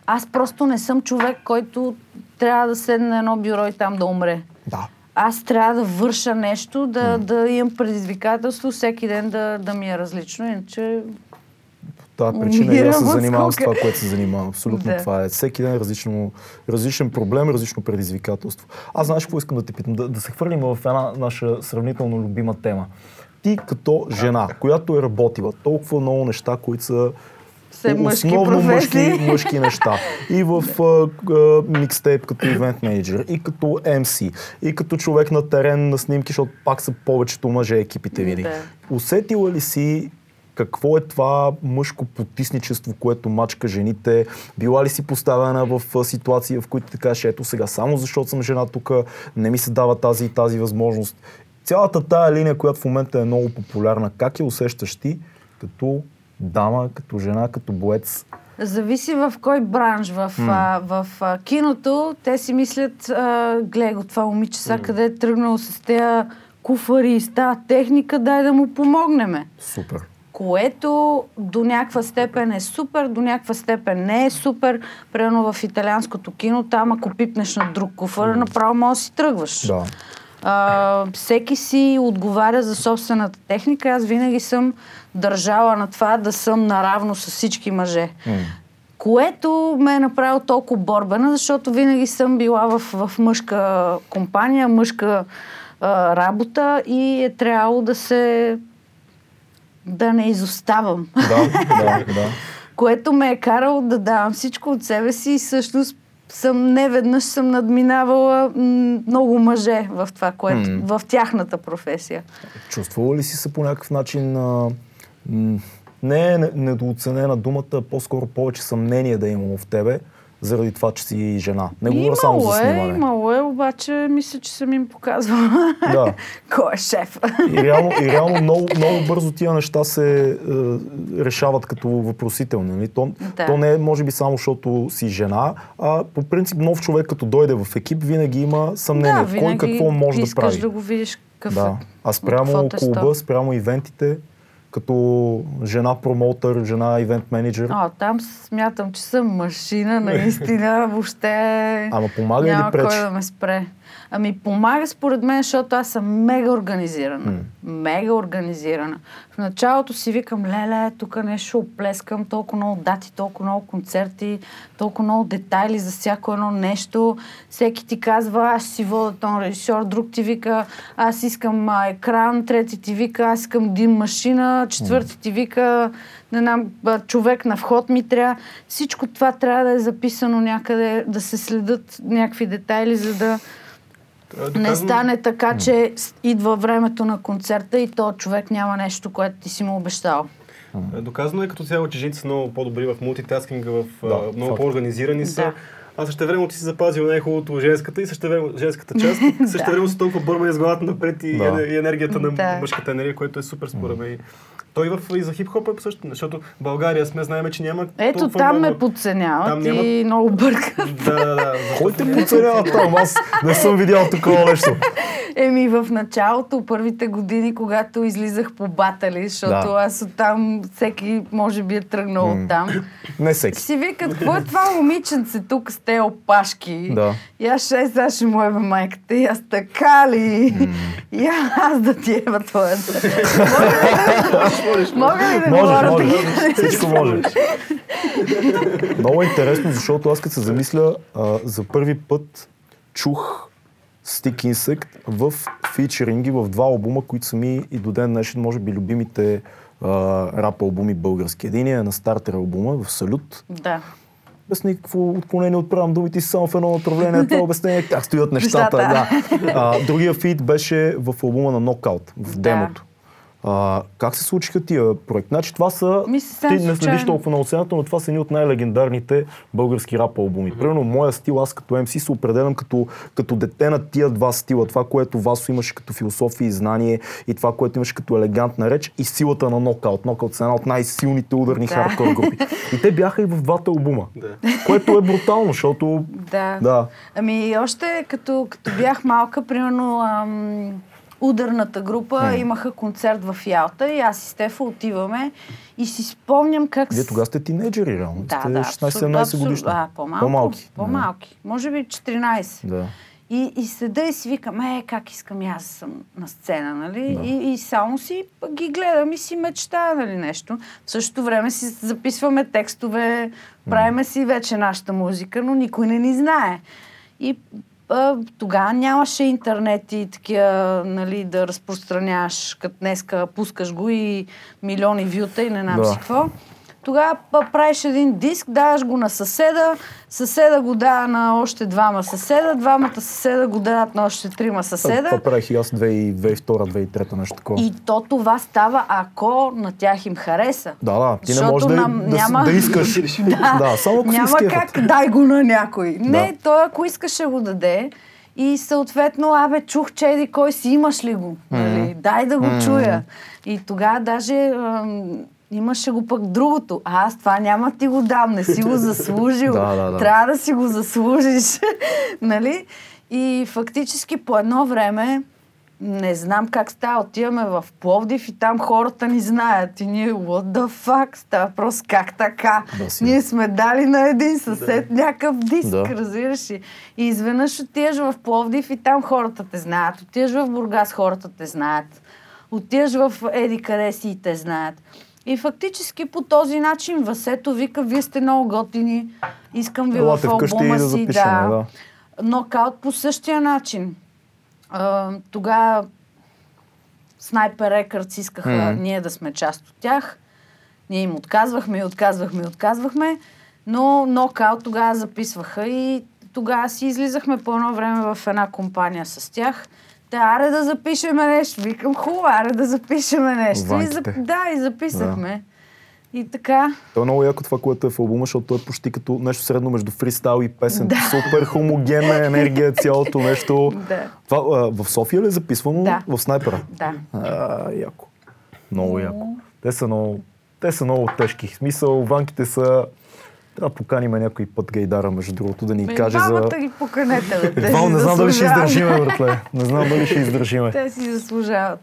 Аз просто не съм човек, който трябва да седне на едно бюро и там да умре. Да. Аз трябва да върша нещо, да, да имам предизвикателство, всеки ден да, да ми е различно, иначе По тази причина и аз се занимавам с това, което се занимавам. Абсолютно Да. това е. Всеки ден различно, различен проблем, различно предизвикателство. Аз знаеш какво искам да те питам? Да, да се хвърлим в една наша сравнително любима тема. Ти като жена, която е работила толкова много неща, които са Все мъжки основно професии. мъжки, мъжки неща. И в микстейп като ивент менеджер, и като MC, и като човек на терен на снимки, защото пак са повечето мъже екипите види. Да. Усетила ли си какво е това мъжко потисничество, което мачка жените? Била ли си поставена в ситуации, в които ти кажеш, ето сега, само защото съм жена тук, не ми се дава тази и тази възможност. Цялата тая линия, която в момента е много популярна, как я усещаш ти като дама, като жена, като боец? Зависи в кой бранш. В, а, в а, киното те си мислят, а, гледай го това момиче, сега къде е тръгнало с тези куфари и с тази техника, дай да му помогнеме. Супер. Което до някаква степен е супер, до някаква степен не е супер. Примерно в италианското кино, там ако пипнеш на друг куфар, направо може да си тръгваш. Да. А, всеки си отговаря за собствената техника. Аз винаги съм държала на това да съм наравно с всички мъже. Което ме е направило толкова борбена, защото винаги съм била в, в мъжка компания, мъжка а, работа и е трябвало да се. да не изоставам. Да, да, да. Което ме е карало да давам всичко от себе си и всъщност съм не веднъж съм надминавала много мъже в това, което, М. в тяхната професия. Чувствала ли си се по някакъв начин а, не е не- недооценена думата, по-скоро повече съмнение да имало в тебе, заради това, че си жена. Не говоря само за е, снимане. имало е, обаче мисля, че съм им показвала Да. кой е шеф. И реално, и реално много, много бързо тия неща се е, решават като въпросителни. Нали? То, Да. то не е, може би, само защото си жена, а по принцип нов човек, като дойде в екип, винаги има съмнение да, в кой винаги какво може да искаш прави. да го видиш какъв Да. е. А спрямо е клуба, спрямо ивентите, като жена промоутър, жена ивент менеджер. А, там смятам, че съм машина, наистина, въобще Ама помага няма или пречи? кой да ме спре. Ами помага според мен, защото аз съм мега организирана. Мега организирана. В началото си викам, леле, тук нещо оплескам, толкова много дати, толкова много концерти, толкова много детайли за всяко едно нещо. Всеки ти казва, аз си вода тон режисьор, друг ти вика, аз искам екран, трети ти вика, аз искам дим машина, четвърти ти вика, не знам, човек на вход ми трябва. Всичко това трябва да е записано някъде, да се следят някакви детайли, за да не стане така, че идва времето на концерта и то човек няма нещо, което ти си му обещал. Е, Доказано е като цяло, че жените са много по-добри в мултитаскинга, в, Да, много факт. по-организирани са. Да. А също време ти си запазил най-хубавото женската и също време женската част. Също време си толкова бърма с главата напред и, Да. ене- и енергията на Да. мъжката енергия, което е супер според мен. Той в, и за хип-хоп е също, защото в България сме знаем, че няма Ето там много... ме подценяват Там и много бърка. Да, да, да. Кой те подценява там? Аз не съм видял такова нещо. Еми в началото, първите години, когато излизах по батали, защото Да. аз оттам, всеки може би е тръгнал М. оттам. Не всеки. Си викат, какво е това момиченце тук с те опашки? Да. И аз ще сега ще му еба майката. И аз така ли? И аз да ти еба твоята. Мога ли да Може, говоря може. такива Всичко може. Много е интересно, защото аз като се замисля, а, за първи път чух Stick Insect в фичеринги в два албума, които са ми и до ден днешен, може би, любимите рап албуми български. Единият е на стартер албума в Салют. Да. Без никакво отклонение отправям думите си само в едно направление. Това обяснение как стоят нещата. Нещата. Да. А, другия фит беше в албума на Нокаут, в Да. демото. А, как се случиха тия проекти? Значи това са... Ми съвсем ти не следиш толкова на оценята, но това са едни от най-легендарните български рап албуми. Примерно, моя стил, аз като MC се определям като, като дете на тия два стила. Това, което Васо имаше като философия и знание и това, което имаше като елегантна реч и силата на нокаут. Нокаут са една от най-силните ударни Да. хардкор групи. И те бяха и в двата албума. Да. Което е брутално, защото... Да. Да. Ами още като, като бях малка, примерно ам, ударната група имаха концерт в Ялта и аз и Стефа отиваме и си спомням как... Вие тогава сте тинейджери, реално. Да, сте да, 16-17 абсолютно. годишни. А, по-малко. По-малки. По-малки. Може би 14. Да. И, и седа и си викам, е, как искам и аз да съм на сцена, нали? Да. И, и само си ги гледам и си мечтая, нали, нещо. В същото време си записваме текстове, правиме си вече нашата музика, но никой не ни знае. И тогава нямаше интернет и такива, нали, да разпространяваш, като днеска пускаш го и милиони вюта и не знам Да. си какво. Тогава правиш един диск, даваш го на съседа, съседа го дава на още двама съседа, двамата съседа го дават на още трима съседа. Това правих и аз 2002-2003, нещо такова. И то това става, ако на тях им хареса. Да, да, ти не можеш да, нам- да, няма- да искаш. да, само ако Няма как, дай го на някой. Не, Да. той ако иска ще го даде. И съответно, абе, чух, че еди кой си, имаш ли го? Нали? Дай да го чуя. И тогава даже ам, имаше го пък другото. А, аз това няма да ти го дам, не си го заслужил. Да, да, да. Трябва да си го заслужиш. нали? И фактически по едно време не знам как става. Отиваме в Пловдив и там хората ни знаят. И ние, what the fuck, става просто как така? Да, си. ние сме дали на един съсед някакъв диск, Да. разбираш ли? И изведнъж отиваш в Пловдив и там хората те знаят. Отиваш в Бургас, хората те знаят. Отиваш в Еди къде си и те знаят. И фактически по този начин Васето вика, вие сте много готини, искам ви Елате в албума да си. запишем, да. Нокаут по същия начин. Тогава Снайпер Рекърдс искаха Мгм. ние да сме част от тях. Ние им отказвахме и отказвахме и отказвахме, но нокаут тогава записваха и тогава си излизахме по едно време в една компания с тях. Те, аре да запишеме нещо. Викам, хубаво, аре да запишеме нещо. И зап... Ванките. Да, и записахме. И така. То е много яко това, което е в албума, защото той е почти като нещо средно между фристайл и песен. Да. Супер хомогенна енергия, цялото нещо. Да. Това, а, в София ли е записвано? Да. В снайпера? Да. А, яко. Много яко. Те са много, те са много тежки. В смисъл, ванките са... Трябва да поканим някой път Гайдара, между другото, да ни Бе, каже за... ги поканете, бе. Те не знам дали ще издържиме, братле. Не знам дали ще издържиме. Те си заслужават.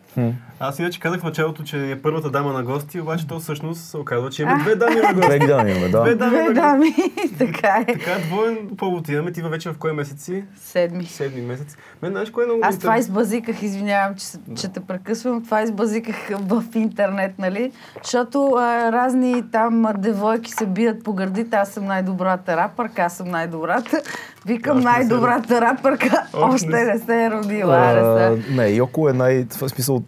Аз иначе казах в началото, че е първата дама на гости, обаче то всъщност се оказва, че има две дами на гости. Две дами имаме, Две да. дами Две дами, така е. Така, двоен повод имаме. Ти вече в кой месец си? Седми. Седми месец. Мен знаеш кое е много Аз това избазиках, извинявам, че, се- че те прекъсвам, това избазиках в интернет, нали? Защото а, разни там девойки се бият по гърдите, аз съм най-добрата рапърка, аз съм най-добрата. Викам най-добрата рапърка, Още още не не се е родила. А, не, Йоко е най... В смисъл,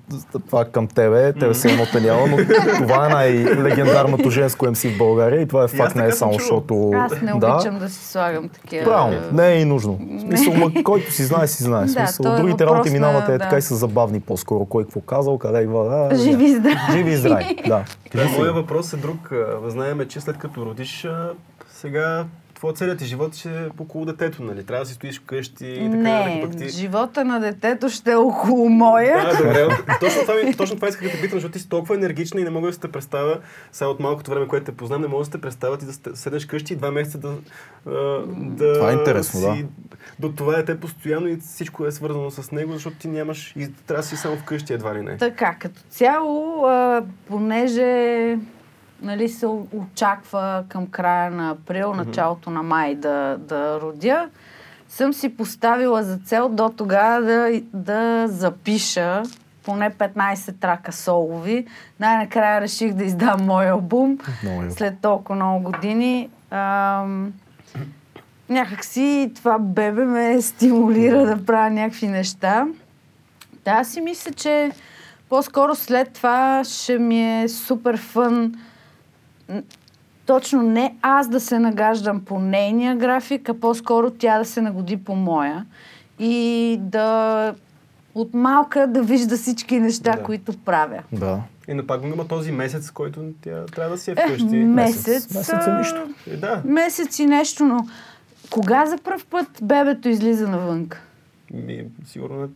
това към тебе, тебе се едно няма, но това е най-легендарното женско МС в България и това е факт, не е само защото... Аз не обичам да, си слагам такива... Правилно, не е и нужно. В смисъл, ма, който си знае, си знае. Смисъл, е другите работи на- минавате е да. така и са забавни по-скоро. Кой какво казал, къде го... А, Живи и здрави. Живи и здрави, да. Моя въпрос е друг. Знаеме, че след като родиш, сега твоя целият ти живот ще е около детето, нали? Трябва да си стоиш вкъщи и така Не, пък ти... живота на детето ще е около моя. Да, добре. Точно това, ми- точно това исках да те питам, защото ти си толкова енергична и не мога да се те представя, сега от малкото време, което те познам, не мога да се представя ти да седнеш къщи и два месеца да, да Това е интересно, си, До това е те постоянно и всичко е свързано с него, защото ти нямаш и трябва да си само вкъщи едва ли не. Така, като цяло, а, понеже нали, се очаква към края на април, началото на май да, да родя, съм си поставила за цел до тогава да, да запиша поне 15 трака солови. Най-накрая реших да издам мой албум Много след толкова много години. Ам, някакси това бебе ме стимулира да правя някакви неща. Да, аз си мисля, че по-скоро след това ще ми е супер фън точно не аз да се нагаждам по нейния график, а по-скоро тя да се нагоди по моя. И да от малка да вижда всички неща, Да. които правя. Да. И на пак има този месец, който тя трябва да си е Е, вкъщи. месец. Месец е а, нищо. Е, да. Месец и нещо, но кога за първ път бебето излиза навън? Ми, сигурно е.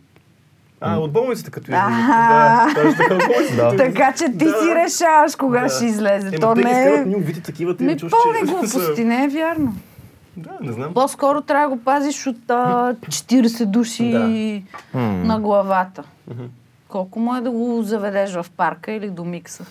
А, от болницата като. Аха. Да, точно така от болницата. Да. Така че ти си решаваш кога ще излезе. То не е... ни увити такива, ти Ми чуш, че глупости, не е вярно. Да, не знам. По-скоро трябва да го пазиш от а, 40 души на главата. Колко му е да го заведеш в парка или до микса?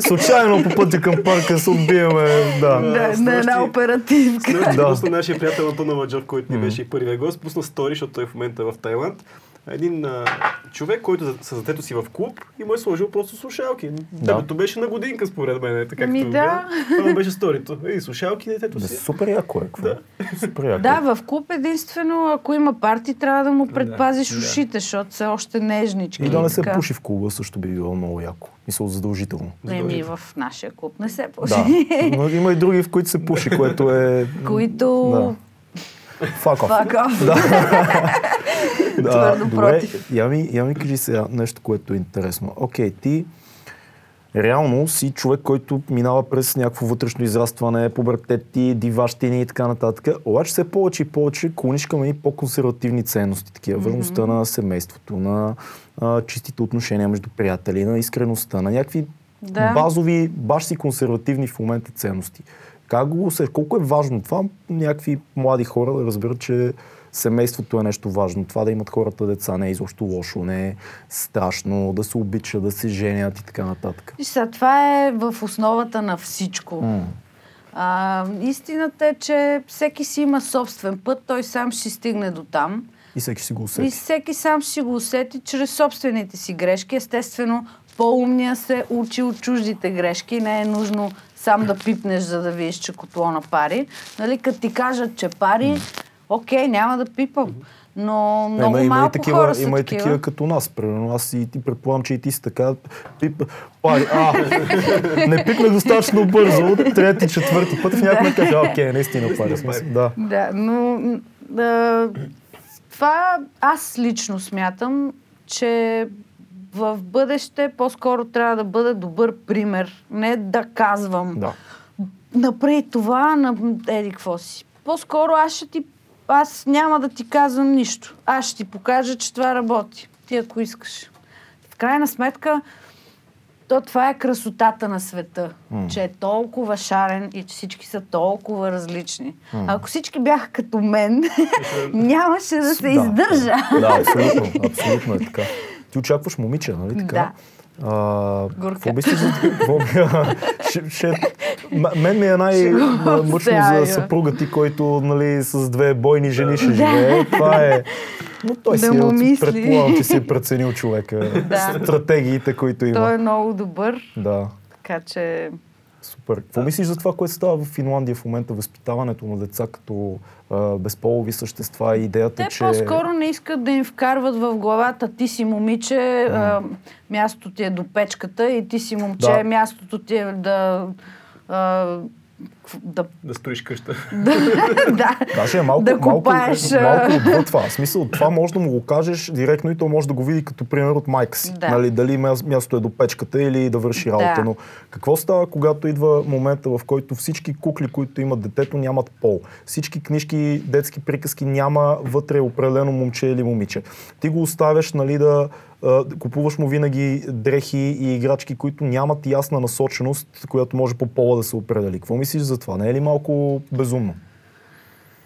Случайно по пътя към парка се отбиеме. Да. Да, на една оперативка. Да. пусна нашия приятел Антон Аладжов, който ни беше и първия гост, пусна стори, защото той в момента е в Тайланд. Един а, човек, който с детето си в клуб и му е сложил просто слушалки. Да. Детето беше на годинка, според мен. Така Ами както да. Това беше сторито. Ей, слушалки, детето Да, си. супер яко е. Какво? Да. Супер яко. Да, в клуб единствено, ако има парти, трябва да му предпазиш да. ушите, защото са още нежнички. И да не се така. пуши в клуба също би било много яко. Мисля, задължително. Еми, в нашия клуб не се пуши. Да. Но има и други, в които се пуши, което е... Които... Да. Fuck off. Fuck off. Да, Твърдо добре. Я ми, я ми кажи сега нещо, което е интересно. Окей, ти реално си човек, който минава през някакво вътрешно израстване, пубертети, диващини и така нататък. Обаче все повече и повече клониш към едни по-консервативни ценности, такива. Върността на семейството, на а, чистите отношения между приятели, на искреността, на някакви Да. базови, баш си консервативни в момента ценности. Как го се, колко е важно това някакви млади хора да разберат, че семейството е нещо важно. Това да имат хората деца не е изобщо лошо, не е страшно, да се обичат, да се женят и така нататък. И сега, това е в основата на всичко. М. А, истината е, че всеки си има собствен път, той сам ще стигне до там. И всеки си го И усети. всеки сам ще го усети чрез собствените си грешки. Естествено, по-умния се учи от чуждите грешки. Не е нужно сам да пипнеш, за да видиш, че котло на пари. Нали, като ти кажат, че пари, окей, няма да пипам. Но много има, има, и малко такива, хора са има и такива. такива като нас. Примерно аз и ти предполагам, че и ти си така. Пип, пари, а, не пипнах достатъчно бързо. Трети, четвърти път в някой каже, окей, наистина пари. Да. Да, но да, това аз лично смятам, че в бъдеще по-скоро трябва да бъда добър пример. Не да казвам, да. направи това, на еди какво си. По-скоро аз ще ти... Аз няма да ти казвам нищо. Аз ще ти покажа, че това работи. Ти ако искаш. В крайна сметка, то това е красотата на света. М. Че е толкова шарен и че всички са толкова различни. Ако всички бяха като мен, нямаше да се издържа. Да, абсолютно, абсолютно е така. Ти очакваш момиче, нали така? Да. А, Горка. какво какво? ще, ще, мен ми е най-мъчно за съпруга ти, който нали, с две бойни жени ще живее. Това е... Но той Да си, му е, предполагам, че си е преценил човека. Да. Стратегиите, които има. Той е много добър, Да. така че... Супер. Какво мислиш за това, което става в Финландия в момента, възпитаването на деца като а, безполови същества и идеята, Те че... по-скоро не искат да им вкарват в главата ти си момиче, а, мястото ти е до печката и ти си момче, Да. мястото ти е да... А, да, Да строиш къща. да, Даже е малко, да малко, а. малко отвъд това. В смисъл, това може да му го кажеш директно и то може да го види като пример от майка си. Да. Нали, дали мя- място е до печката или да върши работа. Да. Но какво става, когато идва момента, в който всички кукли, които имат детето, нямат пол? Всички книжки, детски приказки няма вътре определено момче или момиче. Ти го оставяш нали, да купуваш му винаги дрехи и играчки, които нямат ясна насоченост, която може по пола да се определи. Какво мислиш за това? Не е ли малко безумно?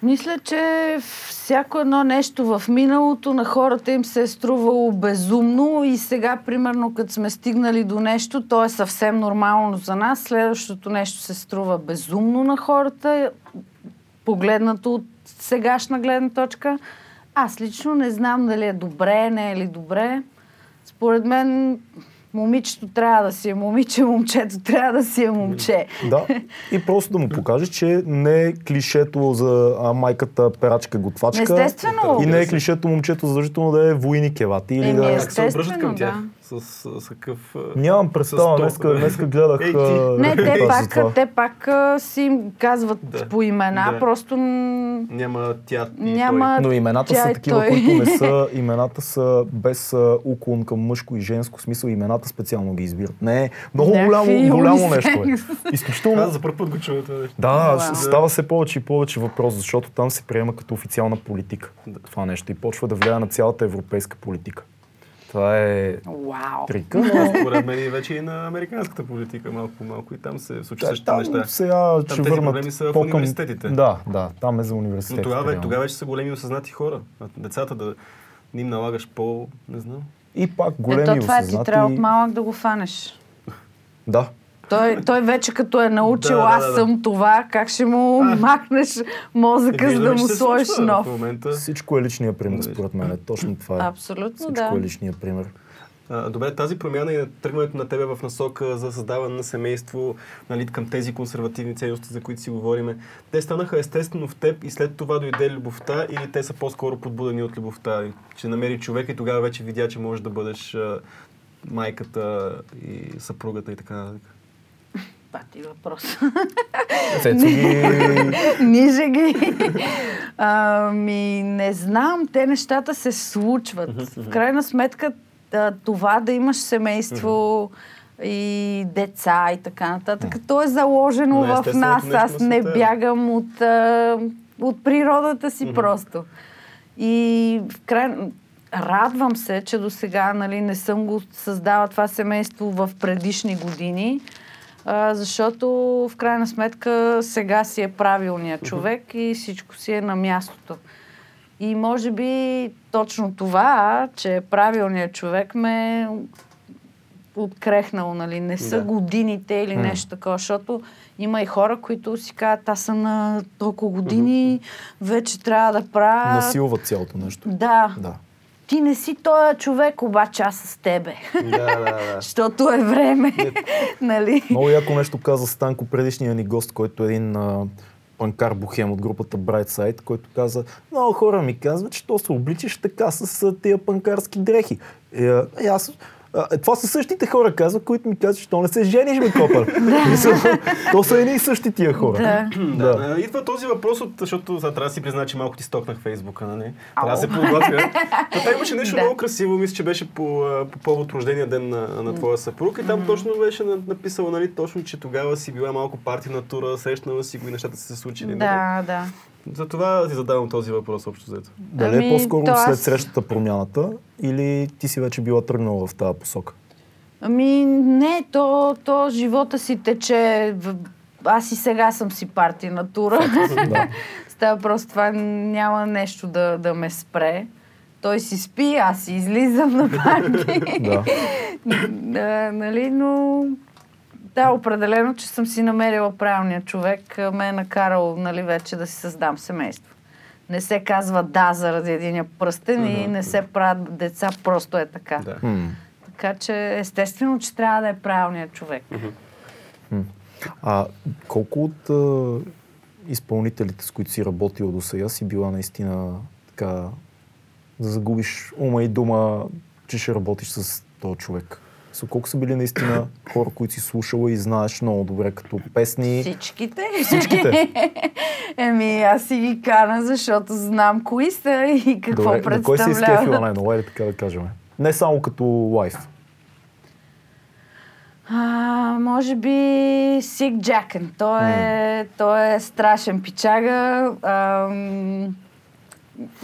Мисля, че всяко едно нещо в миналото на хората им се е струвало безумно и сега, примерно, като сме стигнали до нещо, то е съвсем нормално за нас. Следващото нещо се струва безумно на хората, погледнато от сегашна гледна точка. Аз лично не знам дали е добре, не е ли добре. Por edhe men момичето трябва да си е момиче, момчето трябва да си е момче. Да, и просто да му покажеш, че не е клишето за а, майката перачка готвачка. Естествено. И не е клишето момчето задължително да е войник елати. Или Еми, да... е, Как се обръщат към тях? да. С, с, с какъв... Нямам представа, днеска, днеска гледах Ей, Не, те пак, те пак си им казват Да. по имена, Да. просто Няма тя и Няма- Но имената Тя са такива, той. които не са, имената са без уклон към мъжко и женско смисъл, имената специално ги избират. Не, много голямо, голямо нещо е. Изключително Аз за първ път го чувам това нещо. Да, става се повече и повече въпрос, защото там се приема като официална политика това нещо и почва да влияе на цялата европейска политика. Това е Вау. трика, но Според мен и вече и на американската политика малко по малко и там се случва Да, същите неща. сега Там ще тези върнат проблеми са в университетите. Да, да, там е за Но университетите. тогава, реално. тогава вече са големи осъзнати хора. Децата да им налагаш по... не знам. И пак големи Ето това ти осъзнати. трябва от малък да го фанеш. Да. Той, той вече като е научил Да, аз да, да. съм това, как ще му махнеш мозъка, за да му сложиш нов. В момента. Всичко е личния пример, според мен. Точно това е. Абсолютно, Всичко да. е личния пример. А, Добре, тази промяна и на тръгването на тебе в насока за създаване на семейство, нали, към тези консервативни ценности, за които си говориме, те станаха естествено в теб и след това дойде любовта или те са по-скоро подбудени от любовта? Че намери човек и тогава вече видя, че можеш да бъдеш а, майката и съпругата и така нататък. Пати въпрос. Цецо ги... Ниже ги. Ами, не знам, те нещата се случват. В крайна сметка, това да имаш семейство и деца и така нататък, то е заложено Но в нас. Аз не е. бягам от, от природата си просто. И в край... Радвам се, че до сега нали, не съм го създала това семейство в предишни години, а, защото в крайна сметка сега си е правилният човек и всичко си е на мястото. И може би точно това, че е правилният човек ме е открехнал, нали? Не са Да. годините или нещо такова, защото има и хора, които си казват, аз съм на толкова години, вече трябва да правя... Насилват цялото нещо. Да. Да. Ти не си този човек, обаче аз с тебе. Да, да, да. Защото е време. нали? Много яко нещо каза Станко, предишния ни гост, който е един а, Панкар Бухем от групата Brightside, който каза, много хора ми казват, че то се обличаш така с тия панкарски дрехи. Е, е, аз а, е, това са същите хора, казва, които ми казват, че то не се жениш, бе, копър. То са едни и същи тия хора. Да. Да. Идва този въпрос, от, защото сега трябва да си призна, че малко ти стокнах Фейсбука, нали? Трябва да се подготвя. Там имаше нещо много красиво, мисля, че беше по, повод рождения ден на, на твоя съпруг и там точно беше на- написала, нали, точно, че тогава си била малко партийна тура, срещнала си го и нещата са се случили. нали? Да, да. Затова ти задавам този въпрос общо взето. Дали е Ами, по-скоро то аз- след срещата промяната или ти си вече била тръгнала в тази посока? Ами не, то, то живота си тече. Аз и сега съм си партийна тура. Да. Става просто това няма нещо да, да ме спре. Той си спи, аз си излизам на парти. да. да, нали, но да, определено, че съм си намерила правилния човек. Ме е накарал, нали, вече да си създам семейство. Не се казва да заради единия пръстен и не се правят деца, просто е така. Да. М. Така че естествено, че трябва да е правилният човек. А колко от а, изпълнителите, с които си работила до сега, си била наистина така да загубиш ума и дума, че ще работиш с този човек? So, колко са били наистина хора, които си слушала и знаеш много добре като песни? Всичките? Всичките. Еми, аз си ги кана, защото знам кои са и какво Добре, на кой си изкефила представляват. най-много, е така да кажем? Не само като лайф. А, може би Сик Джакен. Той е, той е страшен пичага. Ам,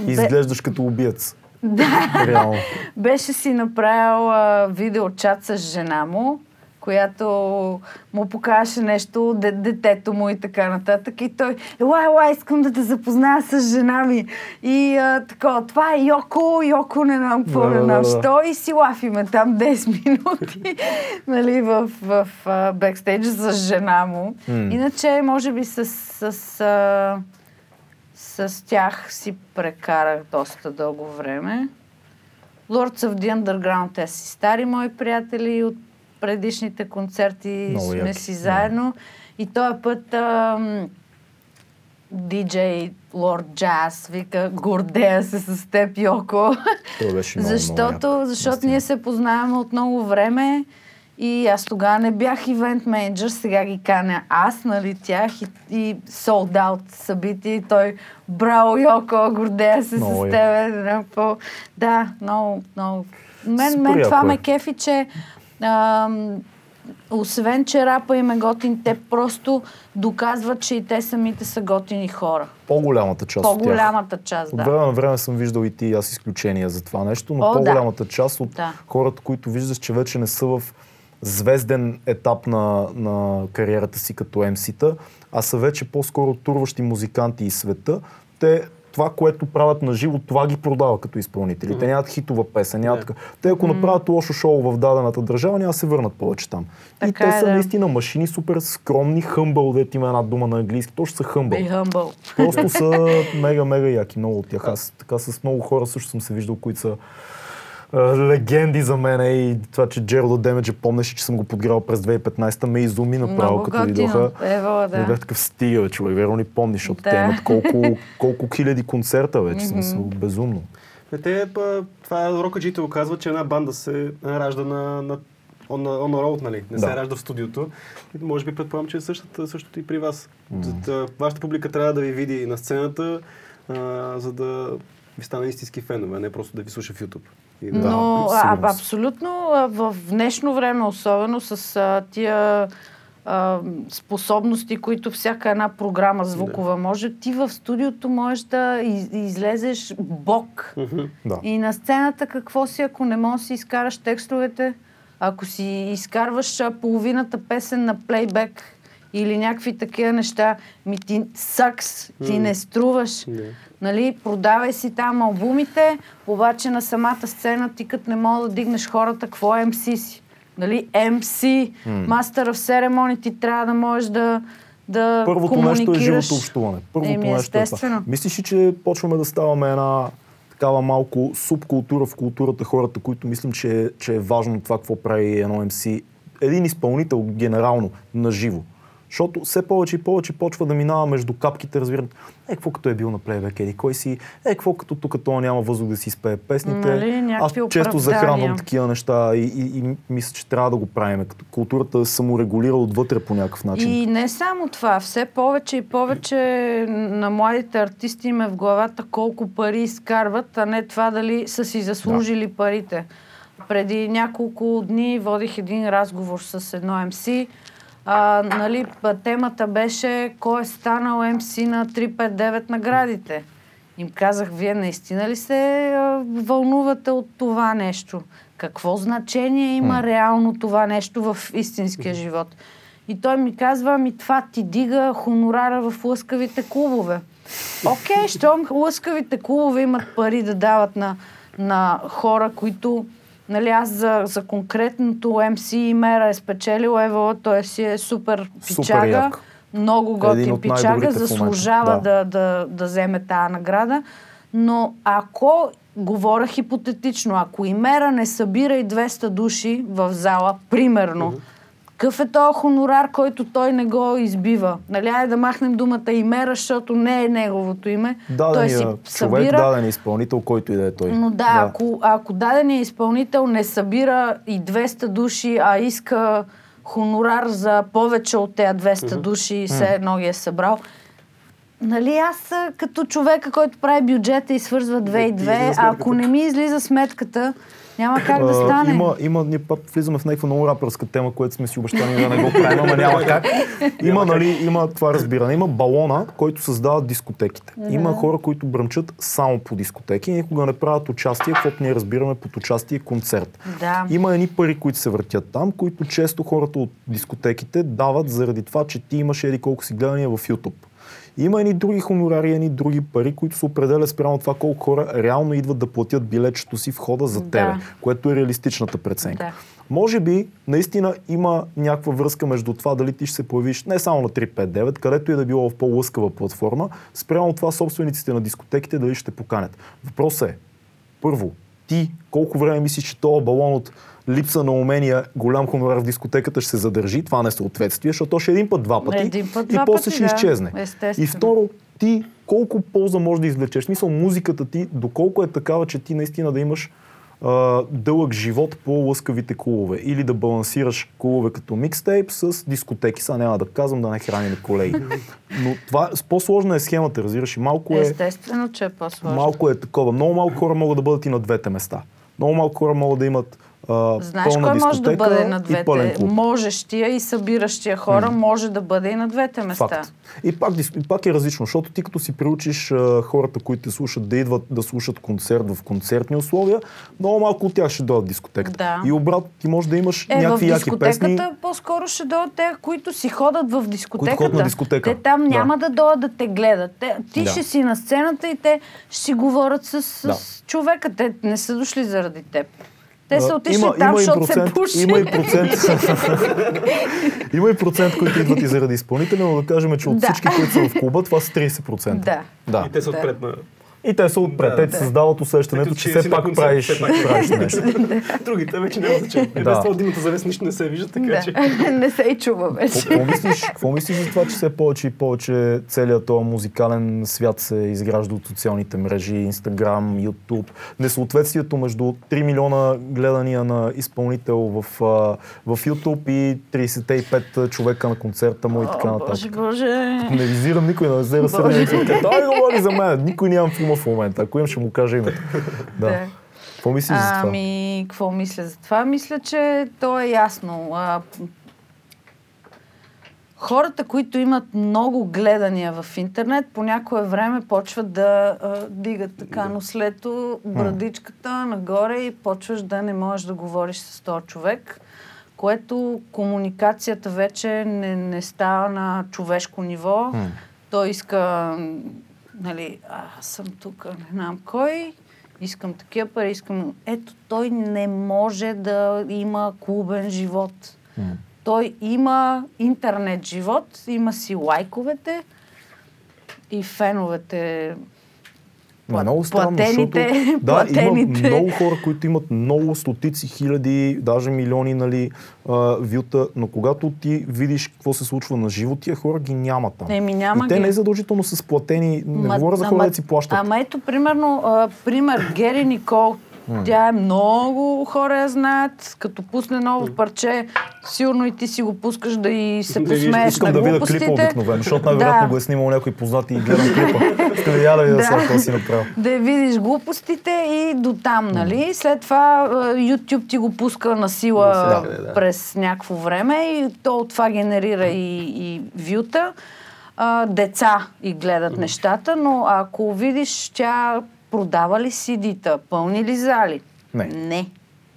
Изглеждаш като убиец. Да. Реално. Беше си направил а, видеочат с жена му, която му покаже нещо, де, детето му и така нататък. И той, ела, ела, искам да те запозная с жена ми. И а, така, това е Йоко, Йоко не знам какво, Да, не знам да, да. що. И си лафиме там 10 минути, нали, в, в, в бекстейдж с жена му. М. Иначе, може би с... с а, с тях си прекарах доста дълго време. Lords of the Underground, те си стари мои приятели от предишните концерти, Много сме яки, си заедно. И този път ам, DJ Lord Jazz вика, гордея се с теб, Йоко. Това беше много, защото много защото ние се познаваме от много време и аз тогава не бях ивент менеджер, сега ги каня аз, нали, тях и, и sold out събития и той, браво, Йоко, гордея се Много с яко. тебе. какво. Да, много, много. Мен, Супер мен това е. ме кефи, че ам, освен, че рапа им е готин, те просто доказват, че и те самите са готини хора. По-голямата част от тях. По-голямата част, От да. време на време съм виждал и ти и аз изключения за това нещо, но О, да. по-голямата част от Да. хората, които виждаш, че вече не са в звезден етап на, на кариерата си като MC-та, а са вече по-скоро турващи музиканти из света, те това, което правят на живо, това ги продава като изпълнители. Те нямат хитова песен, нямат така. Те ако направят лошо шоу в дадената държава, няма да се върнат повече там. и Така те е, са да. наистина машини, супер скромни, хъмбъл, дете има една дума на английски, точно са хъмбъл. Humble. Просто са мега, мега яки, много от тях. Аз така с много хора също съм се виждал, които са легенди за мен и това, че Джералд Демеджа помнеше, че съм го подграл през 2015-та, ме изуми направо, Много като дойдоха. Ево, Да. Бях такъв стига, бе, човек, верно ни помниш, защото те Да. имат колко, колко хиляди концерта вече, смисъл, безумно. Е, Те, па, това рокаджите го казват, че една банда се ражда на, на on, on the road, нали? Не се Да. ражда в студиото. И може би предполагам, че е същата, същото и при вас. Mm. Вашата публика трябва да ви види на сцената, а, за да ви стане истински фенове, а не просто да ви слуша в YouTube. Да, Но а, абсолютно в днешно време, особено с а, тия а, способности, които всяка една програма звукова може, ти в студиото можеш да из, излезеш бог. Мгм. Да. И на сцената какво си, ако не можеш да си изкараш текстовете, ако си изкарваш половината песен на плейбек или някакви такива неща, ми ти сакс, ти не струваш. Да. Нали, продавай си там албумите, обаче на самата сцена ти като не мога да дигнеш хората, какво е MC си? Нали, MC, Master of Ceremony, ти трябва да можеш да, да Първото комуникираш. нещо е живото общуване. Първото Еми, нещо е естествено. това. Мислиш ли, че почваме да ставаме една такава малко субкултура в културата, хората, които мислим, че, е- че е важно това, какво прави едно MC, един изпълнител генерално, на живо. Защото все повече и повече почва да минава между капките, разбирам. Е, какво като е бил на плейбек, еди кой си? Е, какво като тук то няма въздух да си изпее песните? Нали, Аз често захранвам такива неща и, и, и, мисля, че трябва да го правим. Като културата се саморегулира отвътре по някакъв начин. И не само това, все повече и повече на младите артисти им е в главата колко пари изкарват, а не това дали са си заслужили да. парите. Преди няколко дни водих един разговор с едно МС. А, нали, темата беше кой е станал МС на 359 наградите. Им казах, вие наистина ли се а, вълнувате от това нещо? Какво значение има М. реално това нещо в истинския живот? И той ми казва, ами това ти дига хонорара в лъскавите клубове. Окей, щом лъскавите клубове имат пари да дават на, на хора, които Нали, аз за, за конкретното MC Мера е спечелил, Ева, той си е супер Супер пичага, як. много Един готин от пичага, заслужава да. да, да, да вземе тази награда. Но ако, говоря хипотетично, ако Имера не събира и 200 души в зала, примерно, какъв е този хонорар, който той не го избива? Нали, айде да махнем думата Имера, защото не е неговото име. той си Дадения човек, събира, даден изпълнител, който и да е той. но да, Ако, ако даденият изпълнител не събира и 200 души, а иска хонорар за повече от тези 200 души и все едно ги е събрал, Нали аз като човека, който прави бюджета и свързва две и ти две, излиза ако сметката. не ми излиза сметката, няма как да стане. Има, има, ние пак влизаме в някаква много рапърска тема, която сме си обещани да не го правим, ама няма как. Има, нали, има това разбиране. Има балона, който създава дискотеките. Има хора, които бръмчат само по дискотеки и никога не правят участие, каквото ние разбираме под участие концерт. Да. Има едни пари, които се въртят там, които често хората от дискотеките дават заради това, че ти имаш еди колко си гледания в YouTube. Има едни други хонорари, едни други пари, които се определят спрямо това колко хора реално идват да платят билетчето си входа за Да. тебе, което е реалистичната преценка. Да. Може би наистина има някаква връзка между това дали ти ще се появиш не само на 359, където и да било в по-лъскава платформа, спрямо това собствениците на дискотеките дали ще поканят. Въпросът е, първо, ти колко време мислиш, че този балон от липса на умения, голям хонорар в дискотеката ще се задържи, това несъответствие, защото то ще един път, два пъти Един път, и два после пъти, ще да. изчезне. Естествено. И второ, ти колко полза можеш да извлечеш? В Смисъл, музиката ти, доколко е такава, че ти наистина да имаш а, дълъг живот по лъскавите клубове. Или да балансираш клубове като микстейп с дискотеки. Сега няма да казвам да не храним колеги. Но това, по-сложна е схемата, разбираш. И малко е, Естествено, че е по-сложно. малко е такова. Много малко хора могат да бъдат и на двете места. Много малко хора могат да имат а, Знаеш пълна кой може да бъде на двете? Можещия и събиращия хора може да бъде и на двете места. Факт. И пак, и пак е различно, защото ти като си приучиш а, хората, които те слушат, да идват да слушат концерт в концертни условия, много малко от тях ще дойдат в дискотеката. Да. И обратно, ти можеш да имаш Е, в някакви яки дискотеката песни. по-скоро ще дойдат те, които си ходят в дискотеката. ходят на дискотека. Те там Да. няма да дойдат да те гледат. Те, ти Да. ще си на сцената и те ще си говорят с, с Да. човека. Те не са дошли заради теб. Те са отишли там, и защото се пуши. Има и процент. има и процент, които идват и заради изпълнителя, но да кажем, че от Да. всички, които са в клуба, това са 30%. Да. да. И те са Да. отпред на... И те са отпред. Да. те ти създават усещането, Като че че все пак концерт, правиш, все пак правиш нещо. Другите вече няма значение. Да. Да. Без това от димата завеса нищо не се вижда, така че... Да. не се и чува вече. Какво мислиш, какво мислиш за това, че все повече и повече целият този музикален свят се изгражда от социалните мрежи, Инстаграм, Ютуб, несъответствието между 3 милиона гледания на изпълнител в, в Ютуб и 35 човека на концерта му и така О, боже, нататък. боже. Не визирам никой, да се. Той говори за мен. Никой нямам филма в момента. Ако имам, ще му кажа името. Да. Какво мислиш за това? Ами, какво мисля за това? Мисля, че то е ясно. А, хората, които имат много гледания в интернет, по някое време почват да а, дигат така нослето, брадичката нагоре и почваш да не можеш да говориш с този човек, което комуникацията вече не, не става на човешко ниво. Той иска, нали, аз съм тук, не знам кой, искам такива пари, искам... Ето, той не може да има клубен живот. Той има интернет живот, има си лайковете и феновете Ма, много странно, платените, защото, да, платените. има много хора, които имат много стотици хиляди, даже милиони нали, а, вюта, но когато ти видиш какво се случва на живо, тия хора ги няма там. Еми, няма И те ги. не е задължително с платени, не Ма- говоря за хора, да си плащат. Ама ето, примерно, а, пример, Гери Никол, тя е много хора я знаят. Като пусне ново парче, сигурно и ти си го пускаш да и се посмееш Искам на да видя клипа обикновено, защото най-вероятно го е снимал някой познат и гледам клипа. Искам да видя да видя сега какво си направил. да я видиш глупостите и до там, нали? След това YouTube ти го пуска на сила през някакво време и то от това генерира и, вюта. Деца и гледат нещата, но ако видиш тя продава ли CD-та, пълни ли зали? Не. Не.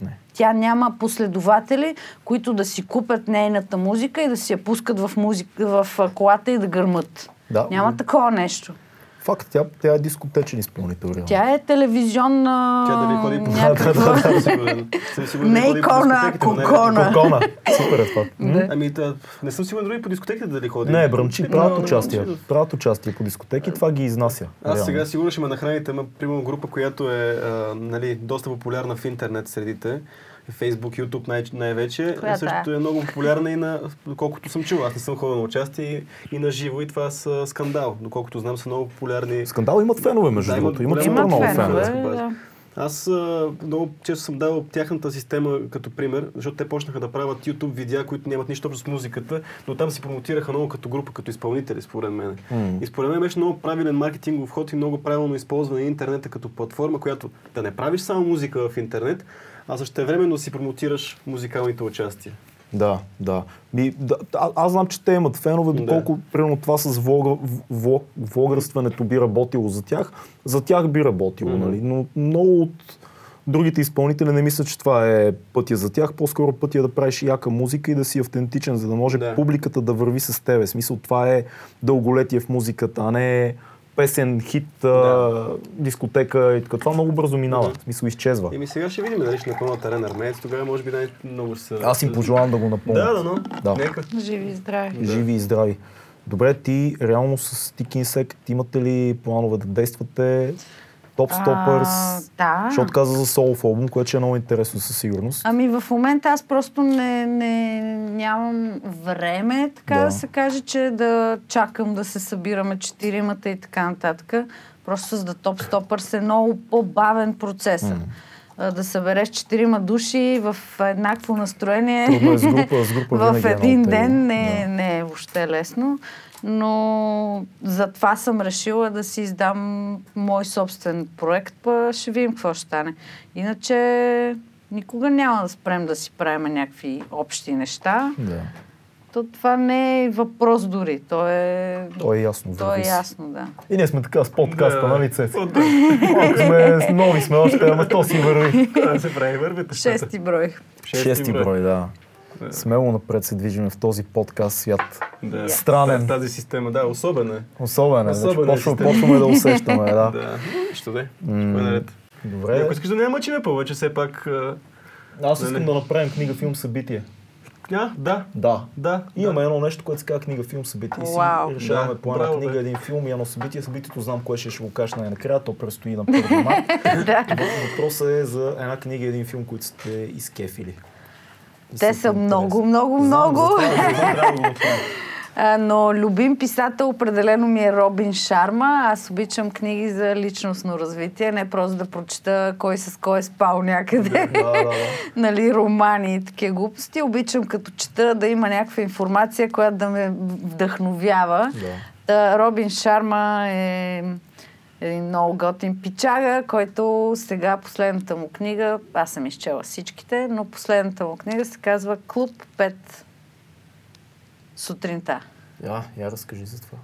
Не. Тя няма последователи, които да си купят нейната музика и да си я пускат в, музика, в колата и да гърмат. Да. Няма такова нещо. Факт, тя, тя е дискотечен изпълнител. реално. Тя е телевизионна... Тя дали ходи по някаква- съм сигурен. Съм сигурен, Не ходи по икона, не- кокона. Кокона. Супер е това. Да. Ами, да, не съм сигурен дори по дискотеките дали ходи. Не, бръмчи, Но- правят участие. Правят участие по дискотеки, това ги изнася. Аз сега сигурно ще ме нахраните, ама примерно група, която е а, нали, доста популярна в интернет средите. Facebook, YouTube най- най-вече. Коя и също тая? е много популярна и на, колкото съм чул. Аз не съм ходил на участие и, на живо и това са скандал. Доколкото знам са много популярни. Скандал имат фенове, между Да, имат другото. Имат много фенове, фенове. да. Аз а, много често съм давал тяхната система като пример, защото те почнаха да правят YouTube видеа, които нямат нищо общо с музиката, но там се промотираха много като група, като изпълнители, според мен. М. И според мен беше много правилен маркетингов ход и много правилно използване на интернета като платформа, която да не правиш само музика в интернет, а също времено си промотираш музикалните участия. Да, да. Ми, да а, аз знам, че те имат фенове, Да. доколко примерно това с влога, влог, влогърстването би работило за тях. За тях би работило, Мгм. нали? Но много от другите изпълнители не мислят, че това е пътя за тях. По-скоро пътя е да правиш яка музика и да си автентичен, за да може Да. публиката да върви с тебе. В смисъл, това е дълголетие в музиката, а не песен, хит, а, дискотека и така. Това много бързо минава. Мгм. В смисъл, изчезва. Еми сега ще видим дали ще напълнат арена армеец, тогава може би най-много ще се... Аз им пожелавам да го напълня. Да, да, но. Да. Нека. Живи и здрави. Да. Живи и здрави. Добре, ти реално с Stick Insect имате ли планове да действате? Топ? А, да. Защото каза за солов албум, което ще е много интересно със сигурност. Ами в момента аз просто не, не, нямам време, така да. Да. се каже, че да чакам да се събираме четиримата и така нататък. Просто с да топ стопърс е много по-бавен процес. М. Да събереш четирима души в еднакво настроение Трудно е с група, с група в е един тегло. ден не, Да. не е въобще лесно. Но затова съм решила да си издам мой собствен проект, па ще видим какво ще стане. Иначе никога няма да спрем да си правим някакви общи неща. Да. То това не е въпрос дори. То е, То е ясно. то е върви ясно, да. И ние сме така с подкаста, Да. нали, Цеци? Да. Малко сме нови сме още, ама то си върви. Да се прави, нещата. Шести брой. Шести брой, да. Смело напред се движим в този подкаст свят. Да. Странен. Тази система, да, особена е. Особен е. Значи, Особена почваме, почваме да усещаме, да. Да. Нищо да. М, Ще е наред. Добре. Ако искаш да не мъчиме повече, все пак... а, Аз Не, искам не. да направим книга, филм, събитие. А, да, Да. да. Имаме да. едно нещо, което се казва книга, филм, събитие. И си Вау. решаваме Да, по една книга, бе. един филм и едно събитие. Събитието знам кое ще, ще го кажа най-накрая, то предстои на 1 март. да. Въпросът е за една книга и един филм, които сте изкефили. Те са много, много, много. но любим писател определено ми е Робин Шарма. Аз обичам книги за личностно развитие, не просто да прочета кой с кой е спал някъде. Нали, романи и такива глупости. Обичам като чета да има някаква информация, която да ме вдъхновява. Робин Шарма е един много готин пичага, който сега последната му книга, аз съм изчела всичките, но последната му книга се казва Клуб 5 сутринта. Я, я разкажи за това.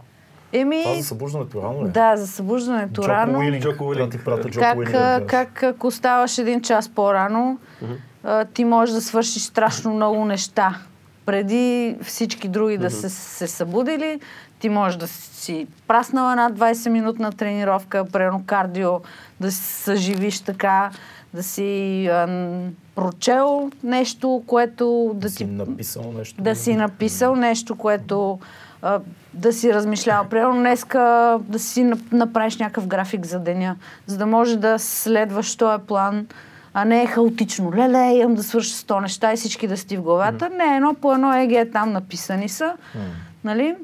Еми, Това за събуждането рано ли? да, за събуждането Джоко рано. Уилинг. Да Уилинг. ти пратя Джоко Как, Уилинг. как ако ставаш един час по-рано, а, ти можеш да свършиш страшно много неща. Преди всички други да са се събудили, ти можеш да си праснала една 20-минутна тренировка, примерно кардио, да се съживиш така, да си а, прочел нещо, което да, си написал нещо. да си написал нещо, което а, да си размишлява. Примерно днеска да си нап- направиш някакъв график за деня, за да може да следваш този план, а не е хаотично. Леле, имам да свърша 100 неща и всички да сти в главата. Не, едно по едно еге е там написани са. Нали?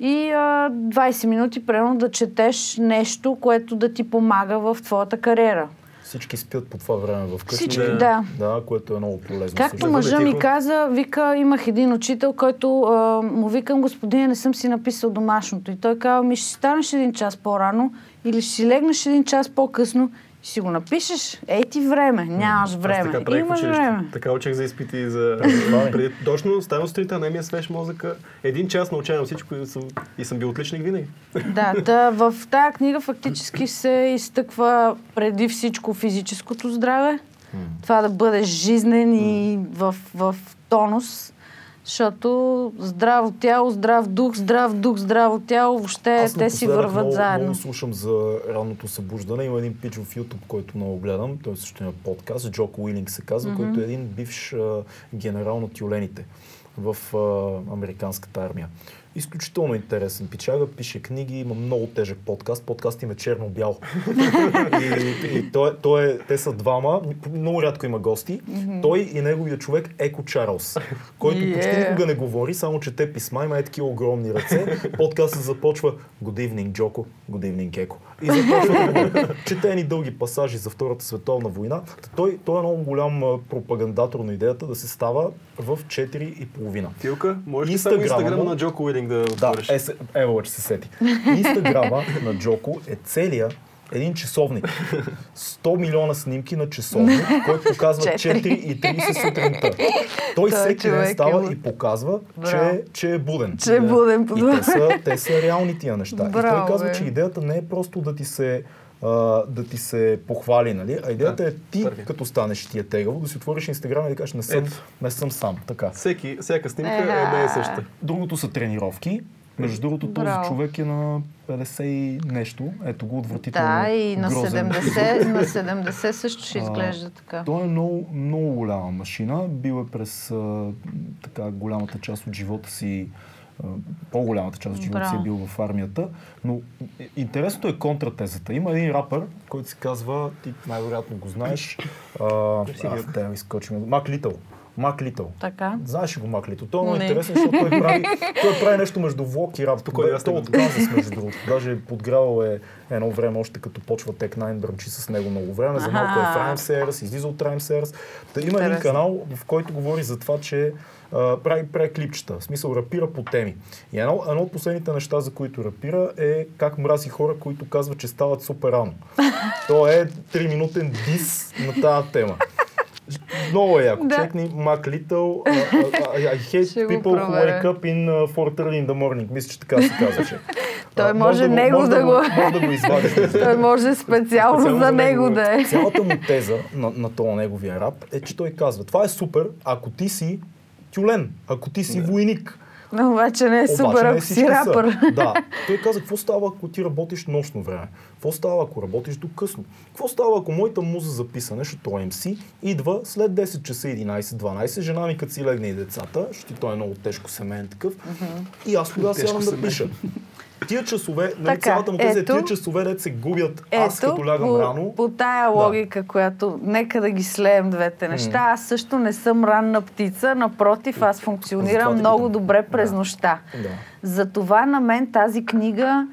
И а, 20 минути, примерно, да четеш нещо, което да ти помага в твоята кариера. Всички спят по това време в къщи. Всички, Да. да. Да, което е много полезно. Както също. мъжа ми каза, вика, имах един учител, който а, му викам, господине, не съм си написал домашното. И той казва, ми ще си станеш един час по-рано или ще си легнеш един час по-късно си го напишеш. Ей ти време, нямаш Аз време. така правих в Имаш училище. време. Така учих за изпити и за... Това е. Преди, точно ставам сутринта, не ми е свеж мозъка. Един час научавам всичко и съм, и съм бил отличник винаги. Да, да, в тази книга фактически се изтъква преди всичко физическото здраве. Това да бъдеш жизнен и в, в тонус. Защото здраво тяло, здрав дух, здрав дух, здраво тяло, въобще Аз те си върват много, заедно. Много слушам за ранното събуждане. Има един пич в YouTube, който много гледам. Той също има подкаст. Джоко Уилинг се казва, който е един бивш а, генерал на тюлените в а, американската армия. Изключително интересен пичага, пише книги, има много тежък подкаст. Подкаст им е черно-бял. и, и той, той е, те са двама, много рядко има гости. Той и неговия човек Еко Чарлз, който почти Yeah. никога не говори, само чете писма, има е такива огромни ръце. Подкастът започва Good evening, Джоко, Good evening, Еко. И започва да чете ни дълги пасажи за Втората световна война. Той, той е много голям пропагандатор на идеята да се става в 4 и половина. Тилка, можеш ли само Инстаграма на Джоко Уилинг да Да, отвориш? е, се- ево, че се сети. Инстаграма на Джоко е целия един часовник. 100 милиона снимки на часовник, който показва Четири. 4 и 30 сутринта. Той Той всеки ден е става и показва, че, че е буден. Че е буден И те са, те са реални тия неща. и Браво, той казва, бе. че идеята не е просто да ти се а, да ти се похвали, нали? А идеята Да, е ти, първи. като станеш ти е тегаво, да си отвориш Инстаграм и да кажеш, не съм, Ето. не съм сам. Така. Всеки, всяка снимка Е, е една и съща. Другото са тренировки. Между другото, този Браво. човек е на 50 и нещо. Ето го отвратително. Да, и на грозен. 70, на 70 също ще изглежда така. Той е много, много голяма машина. Бил е през а, така голямата част от живота си, по-голямата част от живота си е бил в армията. Но интересното е контратезата. Има един рапър, който се казва, ти най-вероятно го знаеш, а, а, те изкочим. Мак Литъл. Мак Литъл. Така. Знаеш ли го Мак Литъл? Той е много интересен, защото той прави, той прави нещо между влог и рап. Спокойно, аз той от Канзас, между другото. Даже подгрявал е едно време, още като почва Tech 9, бръмчи с него много време. За малко е в Series, излиза от Series. Та има един канал, в който говори за това, че а, прави, прави клипчета, в смисъл рапира по теми. И едно, едно от последните неща, за които рапира е как мрази хора, които казват, че стават супер рано. То е 3-минутен дис на тази тема. Много е яко. Да. Чекни Mac Little. Uh, uh, I hate го people who wake up in uh, 4.30 in the morning. Мисля, че така се казваше. Той може него да го- Може да го извадиш. Той може специално Специално за него да е. Цялата му теза на, на този неговия рап е, че той казва, това е супер, ако ти си тюлен, ако ти си войник. Но обаче не е супер, ако си са. рапър. Да. Той каза, какво става, ако ти работиш нощно време? Какво става, ако работиш до късно? Какво става, ако моята муза за писане, защото той е MC, идва след 10 часа 11-12, жена ми като си легне и децата, защото той е много тежко семейен такъв, и аз тогава сядам да пиша. Тия часове, нали, Така, цялата му е ето. тия часове, дето се губят аз Ето, като лягам по, рано. по тая логика, която нека да ги слеем двете неща, аз също не съм ранна птица, напротив, аз функционирам те много питам. добре през Да. нощта. Да. Затова на мен тази книга,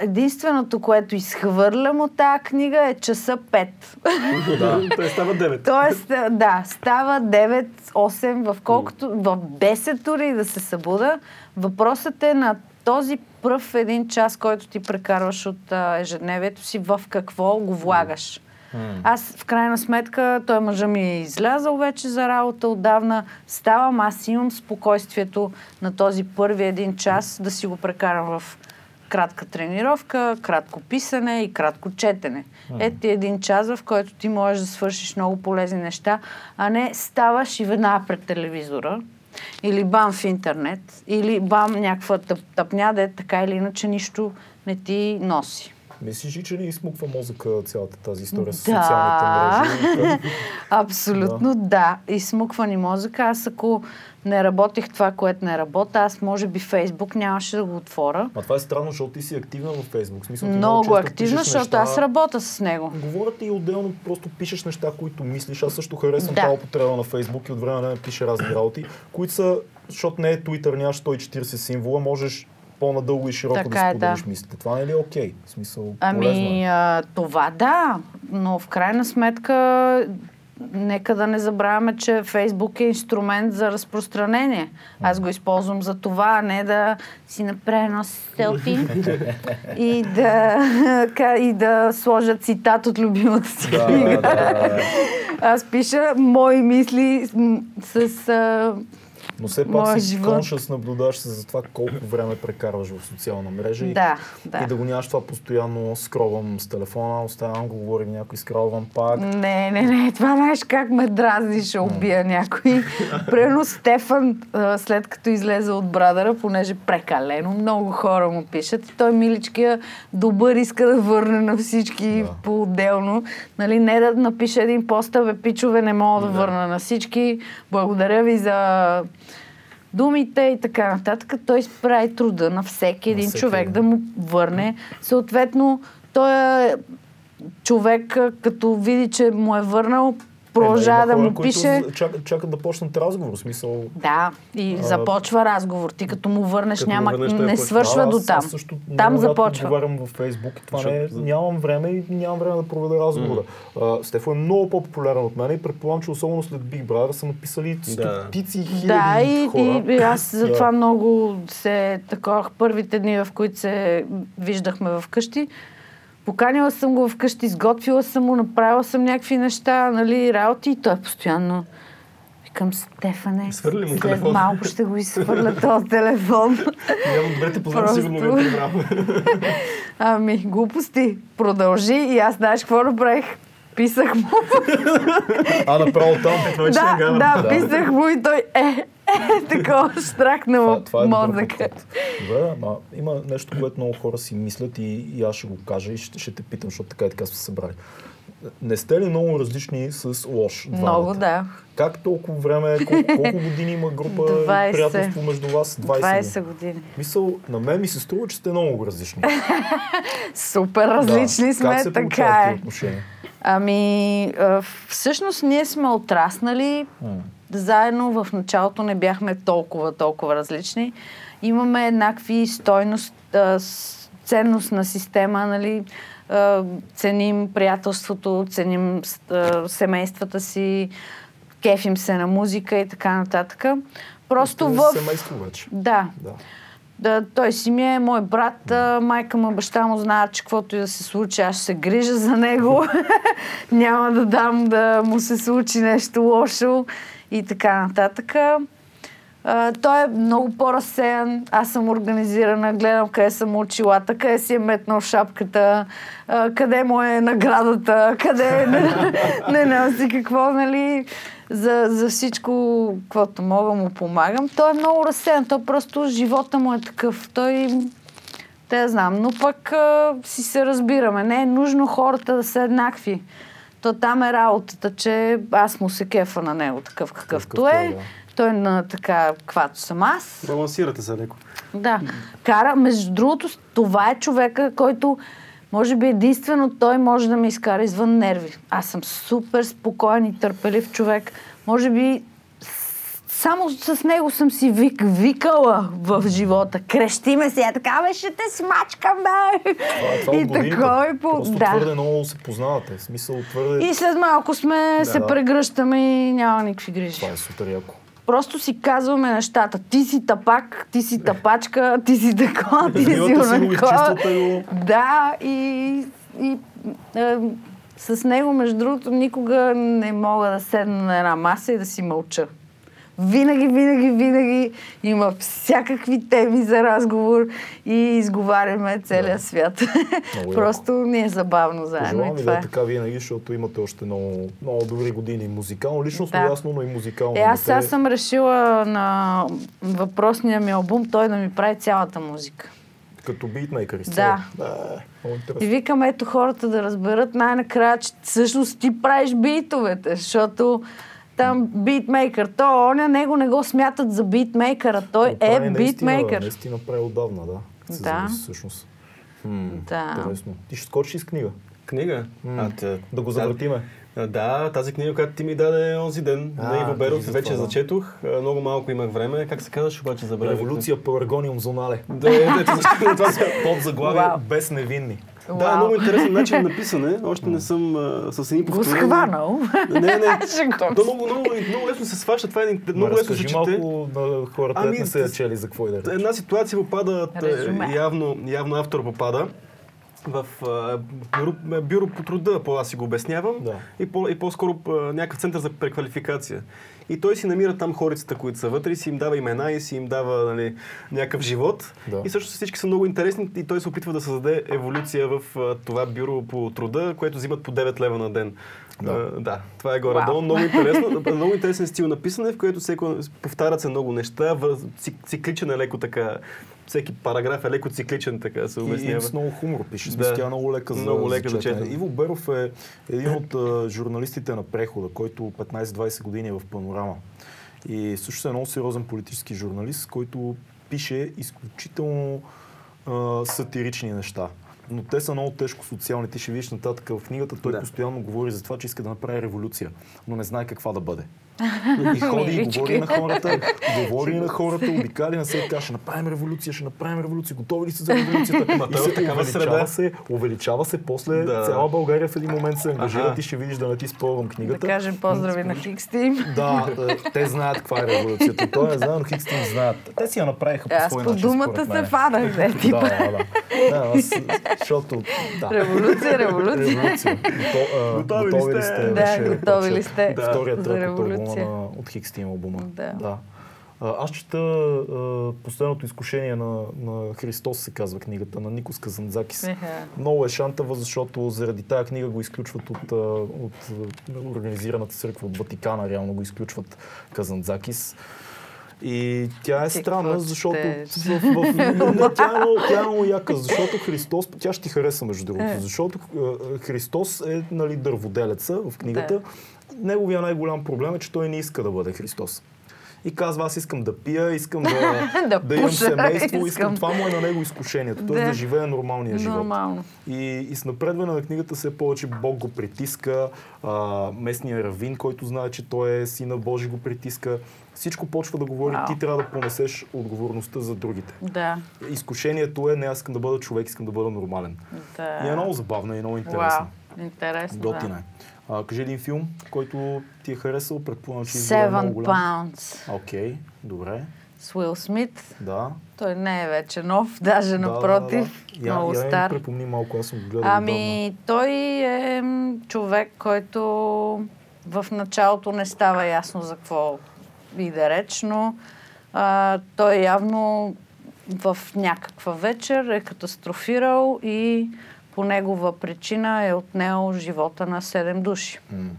единственото, което изхвърлям от тази книга е часа 5. Да. Той става 9. Тоест, а, да, става 9-8, в колкото, в 10 дори да се събуда. Въпросът е на този пръв един час, който ти прекарваш от а, ежедневието си, в какво го влагаш. Аз, в крайна сметка, той мъжа ми е излязъл вече за работа отдавна. Ставам, аз имам спокойствието на този първи един час да си го прекарам в кратка тренировка, кратко писане и кратко четене. Ето ти един час, в който ти можеш да свършиш много полезни неща, а не ставаш и веднага пред телевизора, или бам в интернет, или бам някаква тъп, тъпня, де така или иначе нищо не ти носи. Мислиш ли, че ни измуква мозъка цялата тази история с Да. социалните мрежи? Абсолютно да. И смуква ни мозъка. Аз ако не работех това, което не работа, аз може би Фейсбук нямаше да го отворя. А това е странно, защото ти си активна във Фейсбук. Смисъл, ти Много често активна, защото неща. аз работя с него. Говоря ти и отделно, просто пишеш неща, които мислиш. Аз също харесвам Да. тази употреба на Фейсбук и от време на време пише разни работи, които са, защото не е Twitter, нямаш 140 символа, можеш по-надълго и широко Така да е, споделиш да. мислите. Това не е ли окей? В смисъл, полезно Ами, е. а, това да, но в крайна сметка нека да не забравяме, че Фейсбук е инструмент за разпространение. Аз го използвам за това, а не да си направя едно селфи и да, и да сложа цитат от любимата си книга. Аз пиша мои мисли с, с Но все пак Моя си живот. коншъс, наблюдаваш се за това колко време прекарваш в социална мрежа и, да, и да. да го нямаш това постоянно скровам с телефона, оставям го, говорим някой, скровам пак. Не, не, не, това знаеш как ме дразни, ще убия някой. Примерно Стефан, след като излезе от Брадъра, понеже прекалено много хора му пишат, и той миличкия добър иска да върне на всички Да. по-отделно. Нали, не да напише един пост, бе, пичове, не мога да, Да. върна на всички. Благодаря ви за думите и така нататък. Той справи труда на всеки един всеки човек да му върне. Съответно, той е човек, като види, че му е върнал, продължава Има да хора, му пише. Чакат, чакат да почнат разговор. Смисъл, Да, и А, започва разговор. Ти като му върнеш, като му няма, върнеш, той не свършва Да, до там. Аз също Там започва. Отговарям във Фейсбук и това не е, нямам време и нямам време да проведа разговора. А, Стефо е много по-популярен от мен и предполагам, че особено след Big Brother са написали Да. стотици хиляди Да, и, хора. и, и аз за Да. това много се такова първите дни, в които се виждахме в къщи. Поканила съм го вкъщи, изготвила съм му, направила съм някакви неща, нали, работи и той постоянно Викам, Стефане, Изхвърли му телефон. малко ще го изхвърля този телефон. Явно добре те познавам, Просто- сигурно ме е. Ами, глупости. Продължи и аз знаеш какво направих? Писах му. А, направо там. Това вече да, да, Да. писах му и той е, е, такова штракна му Това, това е мозъка. Добре, ама има нещо, което много хора си мислят и, и аз ще го кажа и ще, ще те питам, защото така и така сме се събрали. Не сте ли много различни с лош? Много, двамата? да. Как толкова време, колко, колко години има група 20. приятелство между вас? 20. 20 години. Мисъл, на мен ми се струва, че сте много различни. Супер различни да. сме, как се така е. отношения? Ами, всъщност ние сме отраснали заедно в началото не бяхме толкова, толкова различни. Имаме еднакви стойност, а, с- ценностна система, нали? Ценим приятелството, ценим семействата си, кефим се на музика и така нататък. Просто Сте в... Семейство вече. Да, Да. Да, той си ми е мой брат, майка му, баща му знаят, че каквото и да се случи, аз ще се грижа за него. Няма да дам да му се случи нещо лошо и така нататък. А, той е много по-разсеян, аз съм организирана, гледам къде съм очилата, къде си е метнал шапката, а, къде му е наградата, къде е, не, не, не си какво, нали, за, за всичко, каквото мога му помагам. Той е много разсеян, той просто живота му е такъв. Той те да знам, но пък а, си се разбираме. Не е нужно хората да са еднакви. То там е работата, че аз му се кефа на него такъв какъвто Какъвто е. е, да. Той е на така, каквато съм аз. Балансирате се леко. Да. Кара, между другото, това е човека, който може би единствено той може да ме изкара извън нерви. Аз съм супер спокоен и търпелив човек. Може би само с него съм си вик, викала в живота. Крещи ме сега, така бе, ще те смачкам, бе! Това, е- това и такова и по... Просто Да. твърде много се познавате. В смисъл твърде... И след малко сме, Да, се да. прегръщаме и няма никакви грижи. Това е супер яко. Просто си казваме нещата. Ти си тапак, ти си тапачка, ти си такова, ти си го, онакова. Да, и, и е, с него, между другото, никога не мога да седна на една маса и да си мълча. Винаги, винаги, винаги има всякакви теми за разговор и изговаряме целия Да. свят. Просто ни е забавно заедно Пожелавам и ви да е. е така винаги, защото имате още много, много добри години музикално, личностно Да. ясно, но и музикално. Е, аз сега съм решила на въпросния ми албум той да ми прави цялата музика. Като битмейкър изцяло. Да. да много И викам, ето хората да разберат най-накрая, че всъщност ти правиш битовете, защото там битмейкър, то оня, него не го смятат за битмейкъра, той Но е наистина- битмейкър. Наистина прави отдавна, да. Като се Да. замисли всъщност. М, Да. Интересно. Ти ще скочиш с книга. Книга? М. А, те, Да го завъртиме. Да, тази книга, която ти ми даде онзи ден А, на Иво Беров, вече това, да. зачетох. Много малко имах време. Как се казваш обаче забравих? Революция Пеларгониум зонале. Да, е, ето защо това. Под заглавие без невинни. Да, Вау. много интересен начин на написане. Още не съм а, с едни Го повторения. схванал. Не, не. То много, много, много лесно се сваща. Това е много лесно се чете. малко на хората, Ами, не са я чели за какво и да рече. Една ситуация попада, т- Резюме. явно, явно автор попада в а, бюро, бюро по труда, по аз си го обяснявам, Да. и, по, и по-скоро а, някакъв център за преквалификация. И той си намира там хорицата, които са вътре, и си им дава имена и си им дава нали, някакъв живот. Да. И също всички са много интересни и той се опитва да създаде еволюция в а, това бюро по труда, което взимат по 9 лева на ден. Да. А, да това е горе-долу. Много интересно. много интересен стил на писане, в който всеко, повтарят се много неща, цик- цикличен е леко така. Всеки параграф е леко цикличен, така се обяснява. и с много хумор пише. Да. Тя е много лека за, Много лека за четене. четене. Иво Беров е един от а, журналистите на прехода, който 15-20 години е в Панорама. И също е много сериозен политически журналист, който пише изключително а, сатирични неща. Но те са много тежко социални. Ти ще видиш нататък в книгата. Той Да. постоянно говори за това, че иска да направи революция, но не знае каква да бъде. И ходи и говори на хората, говори на хората, обикали на всеки, ще направим революция, ще направим революция, готови ли са за революцията? Ма и е се такава увеличава среда. се, увеличава се, после Да. цяла България в един момент се ангажира, ти ще видиш да не ти спорвам Да книгата. кажем поздрави на Хикс Тим. Да, е, те знаят каква е революцията. Той не знае, но Хикс Тим знаят. Те си я направиха по Аз свой по начин, думата според се мен. фанах, не Да, типа. да, да. да аз, защото, да. Революция, революция. Готови ли сте? Да, готови ли сте Вторият за революция? на, от Хикс Тим албума. Да. да. Аз чета а, Последното изкушение на, на Христос, се казва книгата, на Никос Казанзакис. Много е шантава, защото заради тази книга го изключват от, от организираната църква, от Ватикана, реално го изключват Казанзакис. И тя е странна, защото в, в, в, не, тя, е много, тя е много яка, защото Христос, тя ще ти хареса между другото, Е. защото а, Христос е нали, дърводелеца в книгата. Да. Неговия най-голям проблем е, че той не иска да бъде Христос. И казва, аз искам да пия, искам да, Да да имам семейство, искам. искам. Това му е на него изкушението. Той Да. да живее нормалния живот. Нормално. И, и с напредване на книгата все повече Бог го притиска, а, местния равин, който знае, че той е сина Божи, го притиска. Всичко почва да говори, Вау. ти трябва да понесеш отговорността за другите. Да, Изкушението е, не аз искам да бъда човек, искам да бъда нормален. да. И е много забавно и много интересно. Вау, интересно, Готина да. е. А, кажи един филм, който ти е харесал, предполагам, че избора е много Seven голям. Pounds Окей, добре, с Уил Смит. да. Той не е вече нов, даже да, напротив, да, да. Я- много я стар. припомни малко, аз съм го гледал отдавна. Ами, той е човек, който в началото не става ясно за какво и да реч, но а, той явно в някаква вечер е катастрофирал и по негова причина е отнел живота на 7 души. М.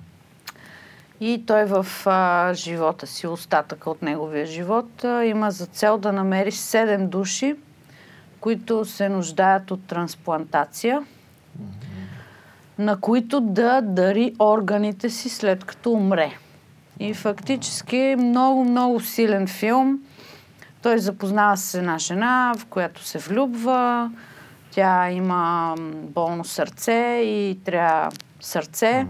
И той в а, живота си, остатъка от неговия живот, а, има за цел да намери 7 души, които се нуждаят от трансплантация, на които да дари органите си след като умре. И фактически много, много силен филм. Той запознава с една жена, в която се влюбва. Тя има болно сърце и трябва сърце.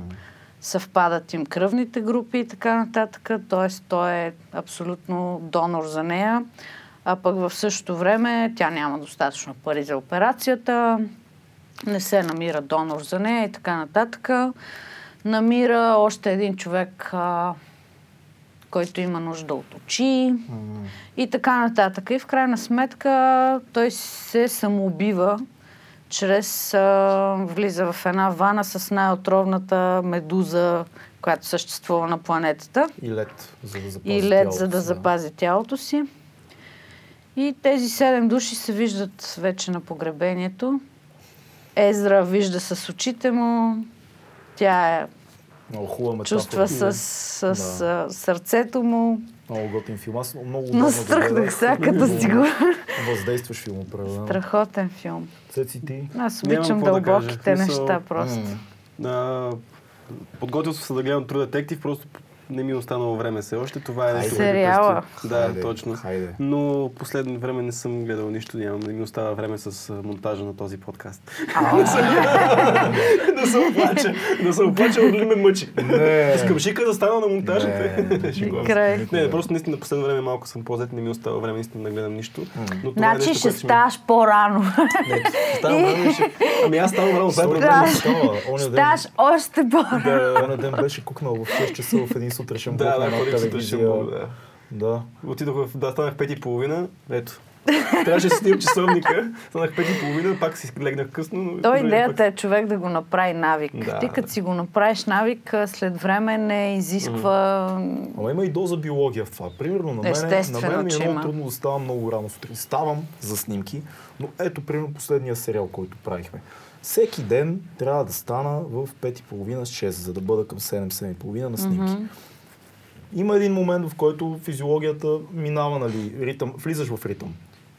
Съвпадат им кръвните групи и така нататък. Тоест, той е абсолютно донор за нея. А пък в същото време тя няма достатъчно пари за операцията. Не се намира донор за нея и така нататък. Намира още един човек, а, който има нужда от очи и така нататък. И в крайна сметка той се самоубива чрез а, влиза в една вана с най-отровната медуза, която съществува на планетата И лед, за да запази и лед, тялото за да запази тялото си. И тези седем души се виждат вече на погребението. Езра вижда с очите му, тя е Много хубава метафора. чувства с, с, Да. а, сърцето му. Много готин филм. Аз много Настръхнах сега, като си го... Въздействаш филм, определено. Страхотен филм. Цеци ти. Аз обичам да дълбоките смисъл, неща просто. А, подготвил съм се да гледам True Detective, просто не ми е останало време все още. Това е Сериала. Да, Хайде, точно. хайде. Но последно време не съм гледал нищо, нямам. Не ми остава време с монтажа на този подкаст. да се оплача, да се оплача, но ме мъчи. Не. Искам шика да стана на монтажа. Не. Просто наистина последно време малко съм по-зет, не ми остава време наистина да гледам нищо. Е Значи ще ставаш по-рано. Не, ставам рано и ще... Ами аз ставам рано, това е Сори, проблем. да, Ставаш още по-рано. Да, оня ден беше кукнал в 6 часа в един сутрешен блок да, да, ходих сутрин телевизия. да. Да. Отидох в... Да, станах пет и половина. Ето. Трябваше да снимам часовника. Станах пет и половина, пак си легнах късно. но- То идеята пак- е човек да го направи навик. Да. Ти като си го направиш навик, след време не изисква... Ама има и доза биология в това. Примерно на мен, Естествено, на мен е много има. трудно да ставам много рано сутрин. Ставам за снимки, но ето примерно последния сериал, който правихме. Всеки ден трябва да стана в 5.30 с 6, за да бъда към 7-7.30 на снимки. Има един момент, в който физиологията минава, нали, ритъм, влизаш в ритъм.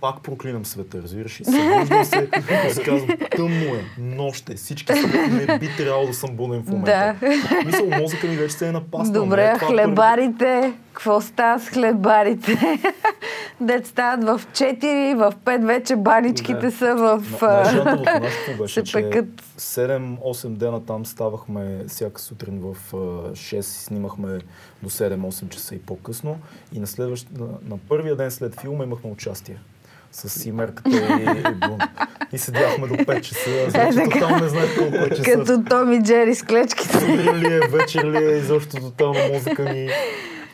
Пак проклинам света, разбираш ли? Събуждам се си казвам, тъмно е, нощ е, всички са, не би трябвало да съм буден в момента. Да. Мисъл, мозъка ми вече се е напаснал. Добре, не е това първи- хлебарите, какво става с хлебарите? Дет стават в 4, в 5 вече баничките Да. са в... На- а, Най-шантавото нещо какво беше, се че пекат. 7-8 дена там ставахме всяка сутрин в а, 6 и снимахме до 7-8 часа и по-късно. И на, следващ, на, на първия ден след филма имахме участие с Симерката и, и Бун. И седяхме до 5 часа. Аз Е, така. тотално не знаех колко е часа. Като Томи Джери с клечките. Сутрин ли е, вечер ли е, изобщо тотално мозъка ми.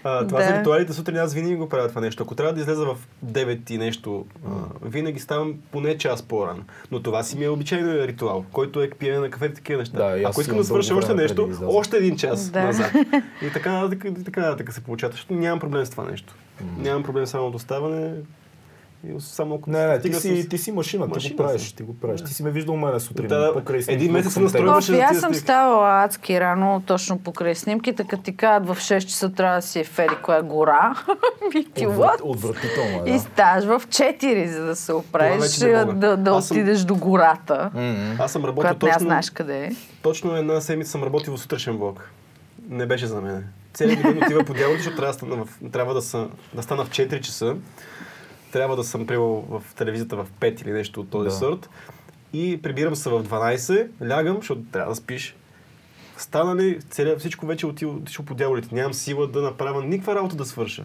А, това Да. за ритуалите сутрин аз винаги го правя това нещо. Ако трябва да излеза в 9 и нещо, а, винаги ставам поне час по-рано. Но това си ми е обичайният ритуал, който е пиене на кафе и такива неща. Да, и Ако искам да свърша още нещо, да още един час Да. назад. И така нататък, и така нататък се получава. Защото нямам проблем с това нещо. Нямам проблем само до ставане. И само ако Не, не, ти си, с- ти си машина, ти Машина го правиш, съм. ти го правиш. Ти си ме виждал мене сутрин. Да, да, покрай един месец съм се настройваш. теб. Ще Кофи, аз ти съм ставала адски рано, точно покрай снимките, като ти кажат в 6 часа трябва да си е фери коя гора. Ми ти Отврат-? Отвратително е, И да. ставаш в 4, за да се оправиш, мога. да, да Аз съм- отидеш до гората. Аз съм работил точно, знаеш къде е. точно една седмица съм работил в сутрешен блок. Не беше за мен. Целият ден отива по дялото, защото трябва да стана, в, трябва да, са, да стана в 4 часа. Трябва да съм привел в телевизията в 5 или нещо от този Да. сорт. И прибирам се в 12, лягам, защото трябва да спиш. Стана ли, целият, всичко вече отива отишъл по дяволите. Нямам сила да направя никаква работа да свърша.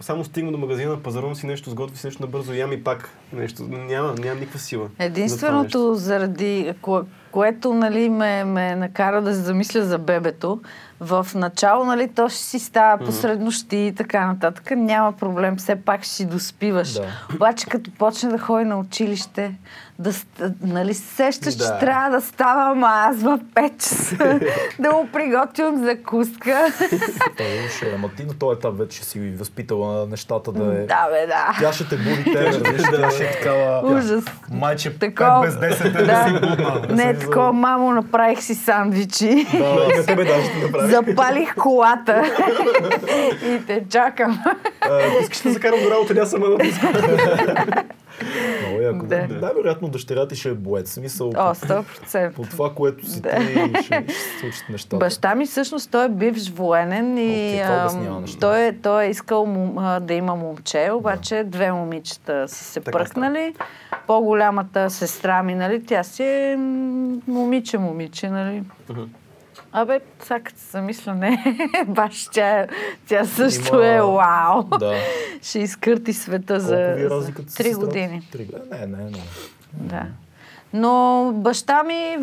Само стигна до магазина, пазарувам си нещо, сготвя си нещо набързо, ям и пак нещо. Няма, нямам никаква сила. за. Единственото, заради кое, което нали, ме, ме накара да се замисля за бебето, в начало нали, то ще си става посред нощи и така нататък. Няма проблем, все пак ще си доспиваш. Да. Обаче като почне да ходи на училище, да, нали, се сещаш, че Да. трябва да ставам аз в 5 часа, да му приготвям закуска. Той е ще, ама ти на този етап вече си възпитала нещата да е... да, бе, да. Тя ще те буди тя ще е такава... Ужас. Майче, Такова- 5 без 10 е да Да. си будна. Не, такова, мамо, направих си сандвичи. Да, на тебе да ще направи. Запалих колата и те чакам. А, искаш да закарам до работа, няма сама да искам. Много яко. Да. Най-вероятно дъщеря ти ще е боец. Смисъл, О, 100%. по това, което си Да. ти, ще, ще се случат нещата. Баща ми всъщност той е бивш военен и обяснява неща. той, е, той е искал му, а, да има момче, обаче две момичета си се Така пръкнали. По-голямата сестра ми, нали, тя си е м, момиче, момиче, нали. Абе, сега като се замисля, не, баш тя, тя също Има- е вау. Да. Ще изкърти света за, Колко е за три години. Три. Не, не, не. Да. Но баща ми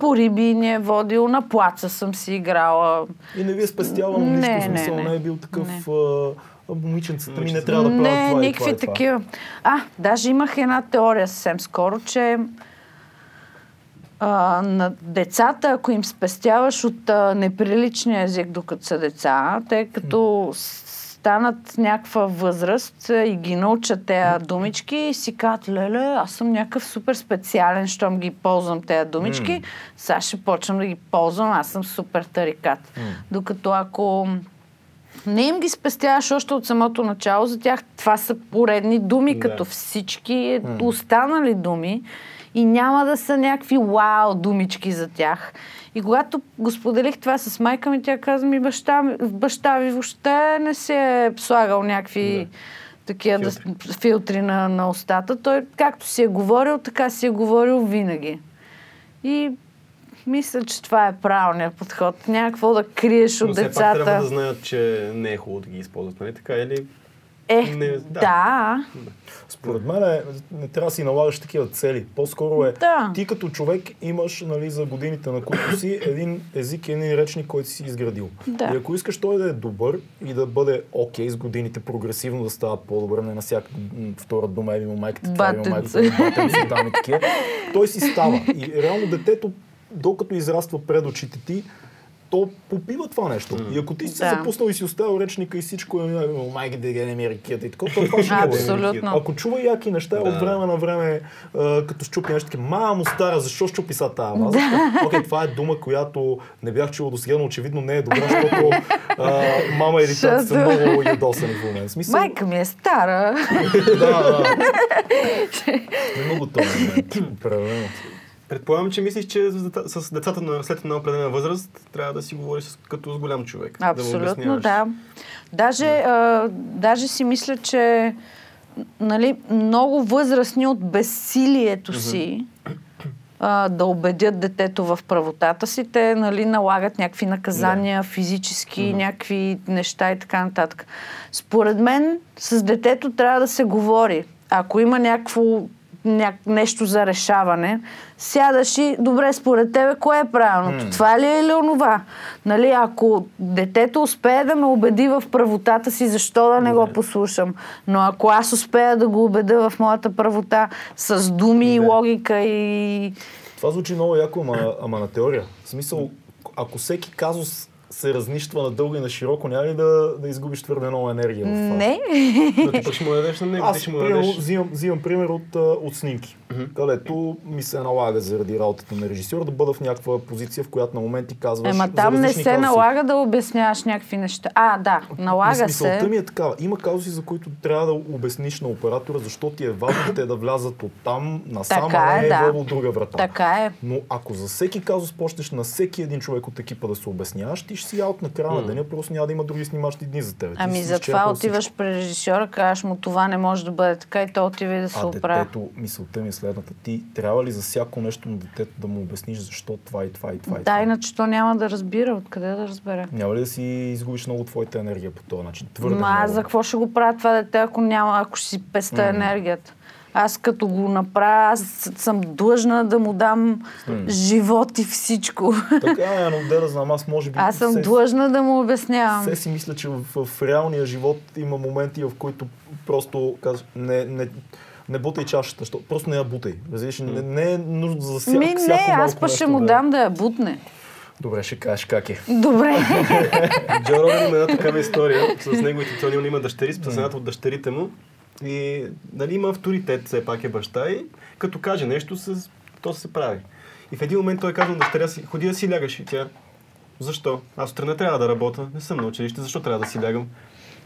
по риби ни е водил, на плаца съм си играла. И не ви е спестявал Не, нищо, не, смисъл не, не. е бил такъв... Не. а, Момиченцата ми не трябва да правят не, това никакви и това. такива. А, даже имах една теория съвсем скоро, че а, на децата, ако им спестяваш от а, неприличния език, докато са деца, те като станат някаква възраст и ги научат тези думички и си казват, леле, аз съм някакъв супер специален, щом ги ползвам тези думички, mm. сега ще почвам да ги ползвам, аз съм супер тарикат. Mm. Докато ако не им ги спестяваш още от самото начало, за тях това са поредни думи, да. като всички mm. останали думи и няма да са някакви вау думички за тях. И когато го споделих това с майка ми, тя каза ми, баща, баща ви въобще не си е слагал някакви да. такива филтри, да, филтри на, на устата. Той както си е говорил, така си е говорил винаги. И мисля, че това е правилният подход. Някакво да криеш от Но децата. Но трябва да знаят, че не е хубаво да ги използват, нали така? Или е, не, да. да. Според мен е, не трябва да си налагаш такива цели. По-скоро е, да. ти като човек имаш нали, за годините, на които си, един език, един речник, който си изградил. Да. И ако искаш той да е добър и да бъде окей okay, с годините, прогресивно да става по-добър, не на всяка втора дума, еви майката, това е майката, такива, той си става. И реално детето, докато израства пред очите ти, то попива това нещо. Mm. И ако ти си да. се запуснал и си оставил речника и всичко е майки да ги не ракията и така, то това ще Абсолютно. Ако чува яки неща, да. от време на време, а, като щупи нещо, така, мамо стара, защо щупи са тази ваза? Окей, okay, това е дума, която не бях чувал до сега, но очевидно не е добра, защото а, мама и децата са много ядосани в момента. Смисъл... Майка ми е стара. да, да. много това момент. Предполагам, че мислиш, че с децата на след една определена възраст трябва да си говориш с, като с голям човек. Абсолютно, да. да. Даже, да. А, даже си мисля, че нали, много възрастни от безсилието си а, да убедят детето в правотата си, те нали, налагат някакви наказания, да. физически, mm-hmm. някакви неща и така нататък. Според мен с детето трябва да се говори. Ако има някакво ня... нещо за решаване, сядаш и, добре, според тебе, кое е правилното? Mm. Това ли е или онова? Нали, ако детето успее да ме убеди в правотата си, защо да не yeah. го послушам? Но ако аз успея да го убеда в моята правота с думи yeah. и логика и... Това звучи много яко, ама, ама на теория. В смисъл, ако всеки казус се разнищва на дълго и на широко, няма ли да, да изгубиш твърде много енергия в това? Не. Да ти ще му дадеш на него. Аз, ще му дадеш... взимам, взимам пример от, от снимки, mm-hmm. където ми се налага заради работата на режисьор да бъда в някаква позиция, в която на моменти казваш Ема там не се казуси. налага да обясняваш някакви неща. А, да, налага Мисълта се. ми е такава. Има казуси, за които трябва да обясниш на оператора, защо ти е важно те да влязат от там насам, а не е, да. от друга врата. Така е. Но ако за всеки казус почнеш на всеки един човек от екипа да се обясняваш, ти ще си аут на края на деня, просто няма да има други снимащи дни за теб. Ами затова отиваш при режисьора, казваш му това не може да бъде така и то отива и да се оправи. Детето, мисълта ми е следната. Ти трябва ли за всяко нещо на детето да му обясниш защо това и това и това? Да, и това? иначе то няма да разбира. Откъде да разбере? Няма ли да си изгубиш много твоята енергия по този начин? Твърде Ма, много. за какво ще го правя това дете, ако няма, ако ще си песта mm. енергията? Аз като го направя, аз съм длъжна да му дам mm. живот и всичко. Така е, но да, да знам, аз може би... Аз съм се, длъжна да му обяснявам. Все си мисля, че в, в реалния живот има моменти, в които просто казваш, не, не, не бутай чашата, що, просто не я бутай. Разбираш, не, не е нужно за всяко, Ми, не, всяко аз па ще му дам да я бутне. Добре, ще кажеш как е. Добре. Джо Роган има една такава история. С неговите той има дъщери, с от дъщерите му. И нали, има авторитет, все пак е баща и като каже нещо, с... то се прави. И в един момент той казва на дъщеря си, ходи да си лягаш и тя, защо? Аз сутрин трябва да работя, не съм на училище, защо трябва да си лягам?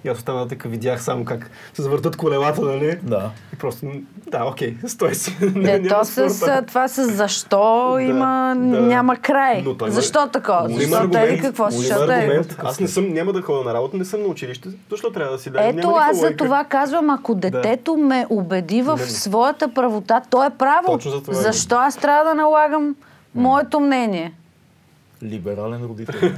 И аз останал така, видях само как се завъртат колелата, нали? Да. И просто, да, окей, стой си. Не, то с, това с защо да, има, да. няма край. Но той защо такова? Защо е какво? Защото е... Аз не съм, няма да ходя на работа, не съм на училище. Защо трябва да си да Ето, аз за това казвам, ако детето да. ме убеди в не. своята правота, то е право. Точно за това защо аз трябва да налагам моето мнение? Либерален родител.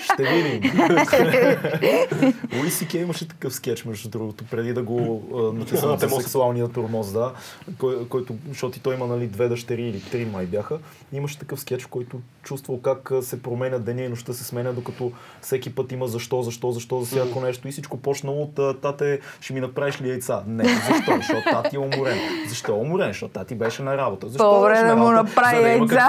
Ще видим. Луи Си Кей имаше такъв скетч, между другото, преди да го натисна за сексуалния турмоз, да, кой, който, защото и той има нали, две дъщери или три май бяха. Имаше такъв скетч, в който чувствал как се променя деня и нощта се сменя, докато всеки път има защо, защо, защо за всяко нещо и всичко почнало от тате, ще ми направиш ли яйца? Не, защо? Защото тати е уморен. Защо е уморен? Защото тати беше на работа. Защо По-добре да му направи яйца.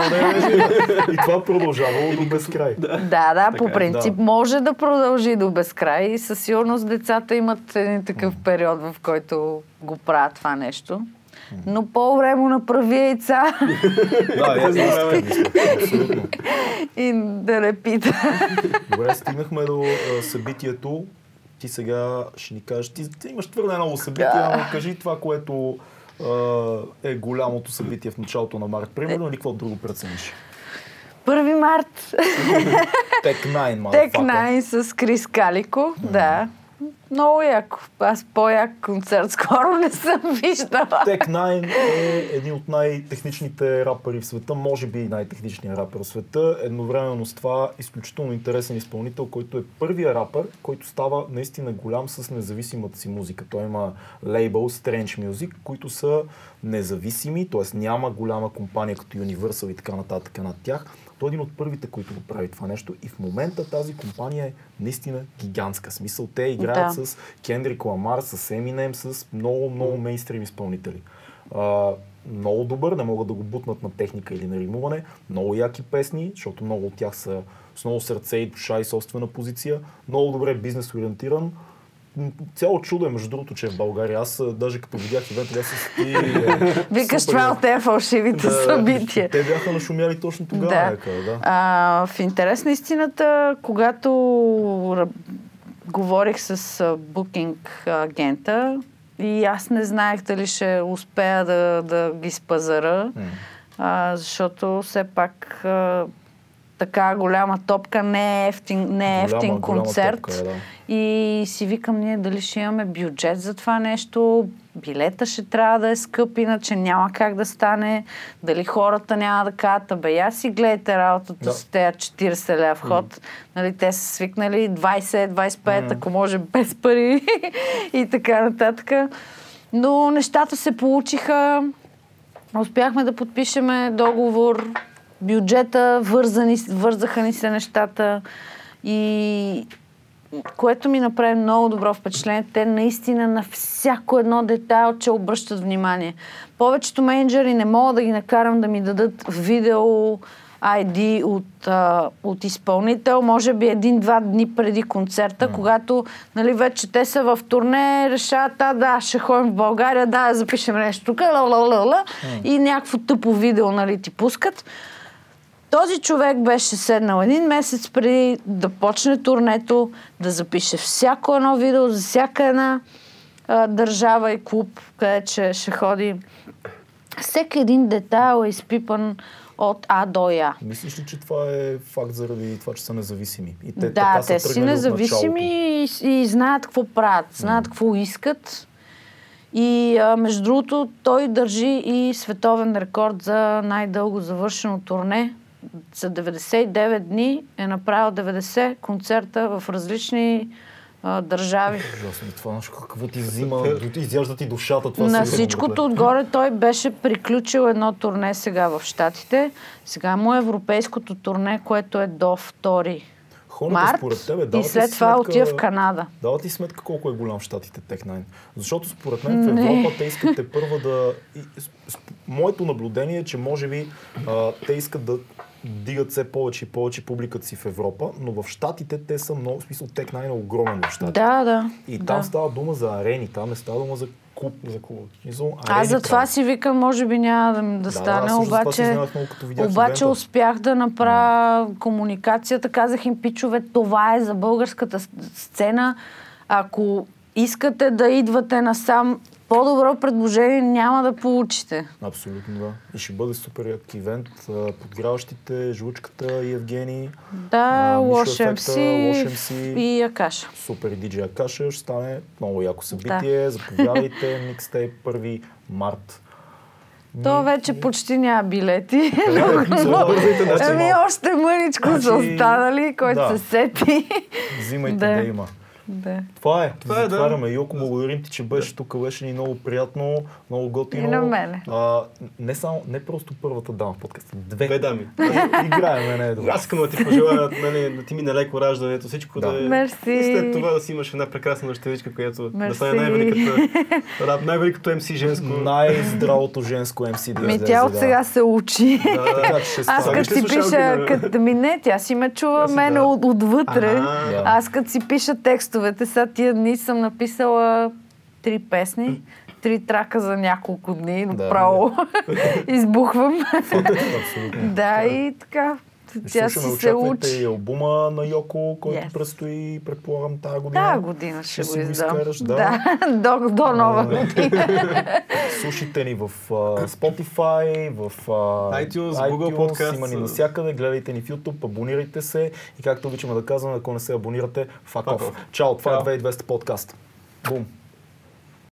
и това продължава продължавало до безкрай. Да, да, по е, принцип да. може да продължи до безкрай и със сигурност децата имат един такъв период, в който го правят това нещо. Но по-време направи яйца Да. Абсолютно. и да не пита. Добре, стигнахме до събитието. Ти сега ще ни кажеш, ти, ти имаш твърде много събития, но кажи това, което е голямото събитие в началото на март. Примерно или какво друго прецениш? 1 март, Тек 9, Тек motherfucker. 9 с Крис Калико, да. Много яко. Аз по-як концерт скоро не съм виждала. Тек 9 е един от най-техничните рапъри в света, може би най-техничният рапър в света. Едновременно с това изключително интересен изпълнител, който е първия рапър, който става наистина голям с независимата си музика. Той има лейбъл Strange Music, които са независими, т.е. няма голяма компания като Universal и така нататък над тях. Той е един от първите, които го прави това нещо и в момента тази компания е наистина гигантска. Смисъл, те играят Да. с Кендрик Ламар, с Eminem, с много, много мейнстрим изпълнители. А, много добър, не могат да го бутнат на техника или на римуване. Много яки песни, защото много от тях са с много сърце и душа и собствена позиция. Много добре бизнес ориентиран. Цяло чудо е, между другото, че е в България. Аз даже като видях ивента, бях с ти. е, Викаш това яко. от тези фалшивите събития. Те бяха нашумяли точно тогава. Да. Нека, да. А, в интерес на истината, когато говорих с букинг агента и аз не знаех дали ще успея да, да ги спазара, а, защото все пак а, така голяма топка не е ефтин, не е Голяма- ефтин голяма концерт. топка е, да. И си викам ние дали ще имаме бюджет за това нещо, билета ще трябва да е скъп, иначе няма как да стане, дали хората няма да кажат, абе я си гледайте работата Да. с тези 40 ля вход. Нали, те са свикнали 20-25, ако може без пари и така нататък. Но нещата се получиха, успяхме да подпишеме договор, бюджета, вързани, вързаха ни се нещата и което ми направи много добро впечатление, те наистина на всяко едно детайлче обръщат внимание. Повечето менеджери не мога да ги накарам да ми дадат видео ID от, а, от изпълнител, може би един-два дни преди концерта, когато нали, вече те са в турне, решават, а да, ще ходим в България, да, запишем нещо тук, ла, ла, ла, ла, и някакво тъпо видео нали, ти пускат. Този човек беше седнал един месец преди да почне турнето, да запише всяко едно видео за всяка една а, държава и клуб, къде че ще ходи. Всеки един детайл е изпипан от А до Я. Мислиш ли, че това е факт заради това, че са независими? И те, да, така са те си независими и, и знаят какво правят, знаят какво искат. И а, между другото, той държи и световен рекорд за най-дълго завършено турне. За 99 дни е направил 90 концерта в различни а, държави. Ужасно. И това нещо какво ти взима, ти изяжда ти душата. Това На сигурно, всичкото отгоре той беше приключил едно турне сега в Штатите. Сега му е европейското турне, което е до 2 Хората март според тебе и дават ли след това отива в Канада. Дават ли сметка колко е голям щатите 9? Защото според мен в. Европа те искат те първа да... и Моето наблюдение е, че може би а, те искат да дигат все повече и повече публиката си в Европа, но в Штатите те са много, в смисъл Tech 9 е огромен в Штатите. Да, да. И да. там става дума за арени, там не става дума за клуб, за клуб. В смисъл, Аз за това си викам, може би няма да, да, Да, стане, да, обаче, много, като видях обаче ивента. успях да направя комуникацията. Казах им, пичове, това е за българската сцена. Ако искате да идвате насам, по-добро предложение няма да получите. Абсолютно да. И ще бъде супер як ивент. Подграващите, Жучката и Евгений. Да, А, Мишо лош Ефекта, MC лош MC. и Акаша. Супер диджей Акаша. Ще стане много яко събитие. Заповядайте. Микстейп 1 март. То вече почти няма билети. Значи, Ами още мъничко са Значи, останали, който да. се сети. Взимайте Да. да има. Да. Това е. Това е, да. Затваряме. Йоко, благодарим ти, че беше тук. Беше ни много приятно, много готино. И на мене. А, не, само, не просто първата дама в подкаста. Две. Две дами. Играеме, не е добре. Аз искам да ти пожелая нали, да ти мине леко раждането, всичко да, Да. е. Мерси. И след това да си имаш една прекрасна дъщеричка, която да Мерси. стане най-великата, най-великото MC женско. Най-здравото женско MC да Ми тя от да. сега се учи. Да, да. Аз като си пиша, да. като ми не, тя си ме чува да. от, отвътре. Да. Аз като си пиша текстовете, сега тия дни съм написала три песни, три трака за няколко дни, направо избухвам. Абсолютно. да, и така. Тя си Слушаме, се очаквайте учи. и албума на Йоко, който Yes. предстои, предполагам, тази година. Тази година ще, Ще го си го издам. изкараш, да. да. до, до нова година. Слушайте ни в а, Spotify, в а, iTunes, Google Podcast. Има ни навсякъде, гледайте ни в YouTube, абонирайте се и както обичаме да казваме, ако не се абонирате, fuck off. Чао, това е 2200 подкаст. Бум.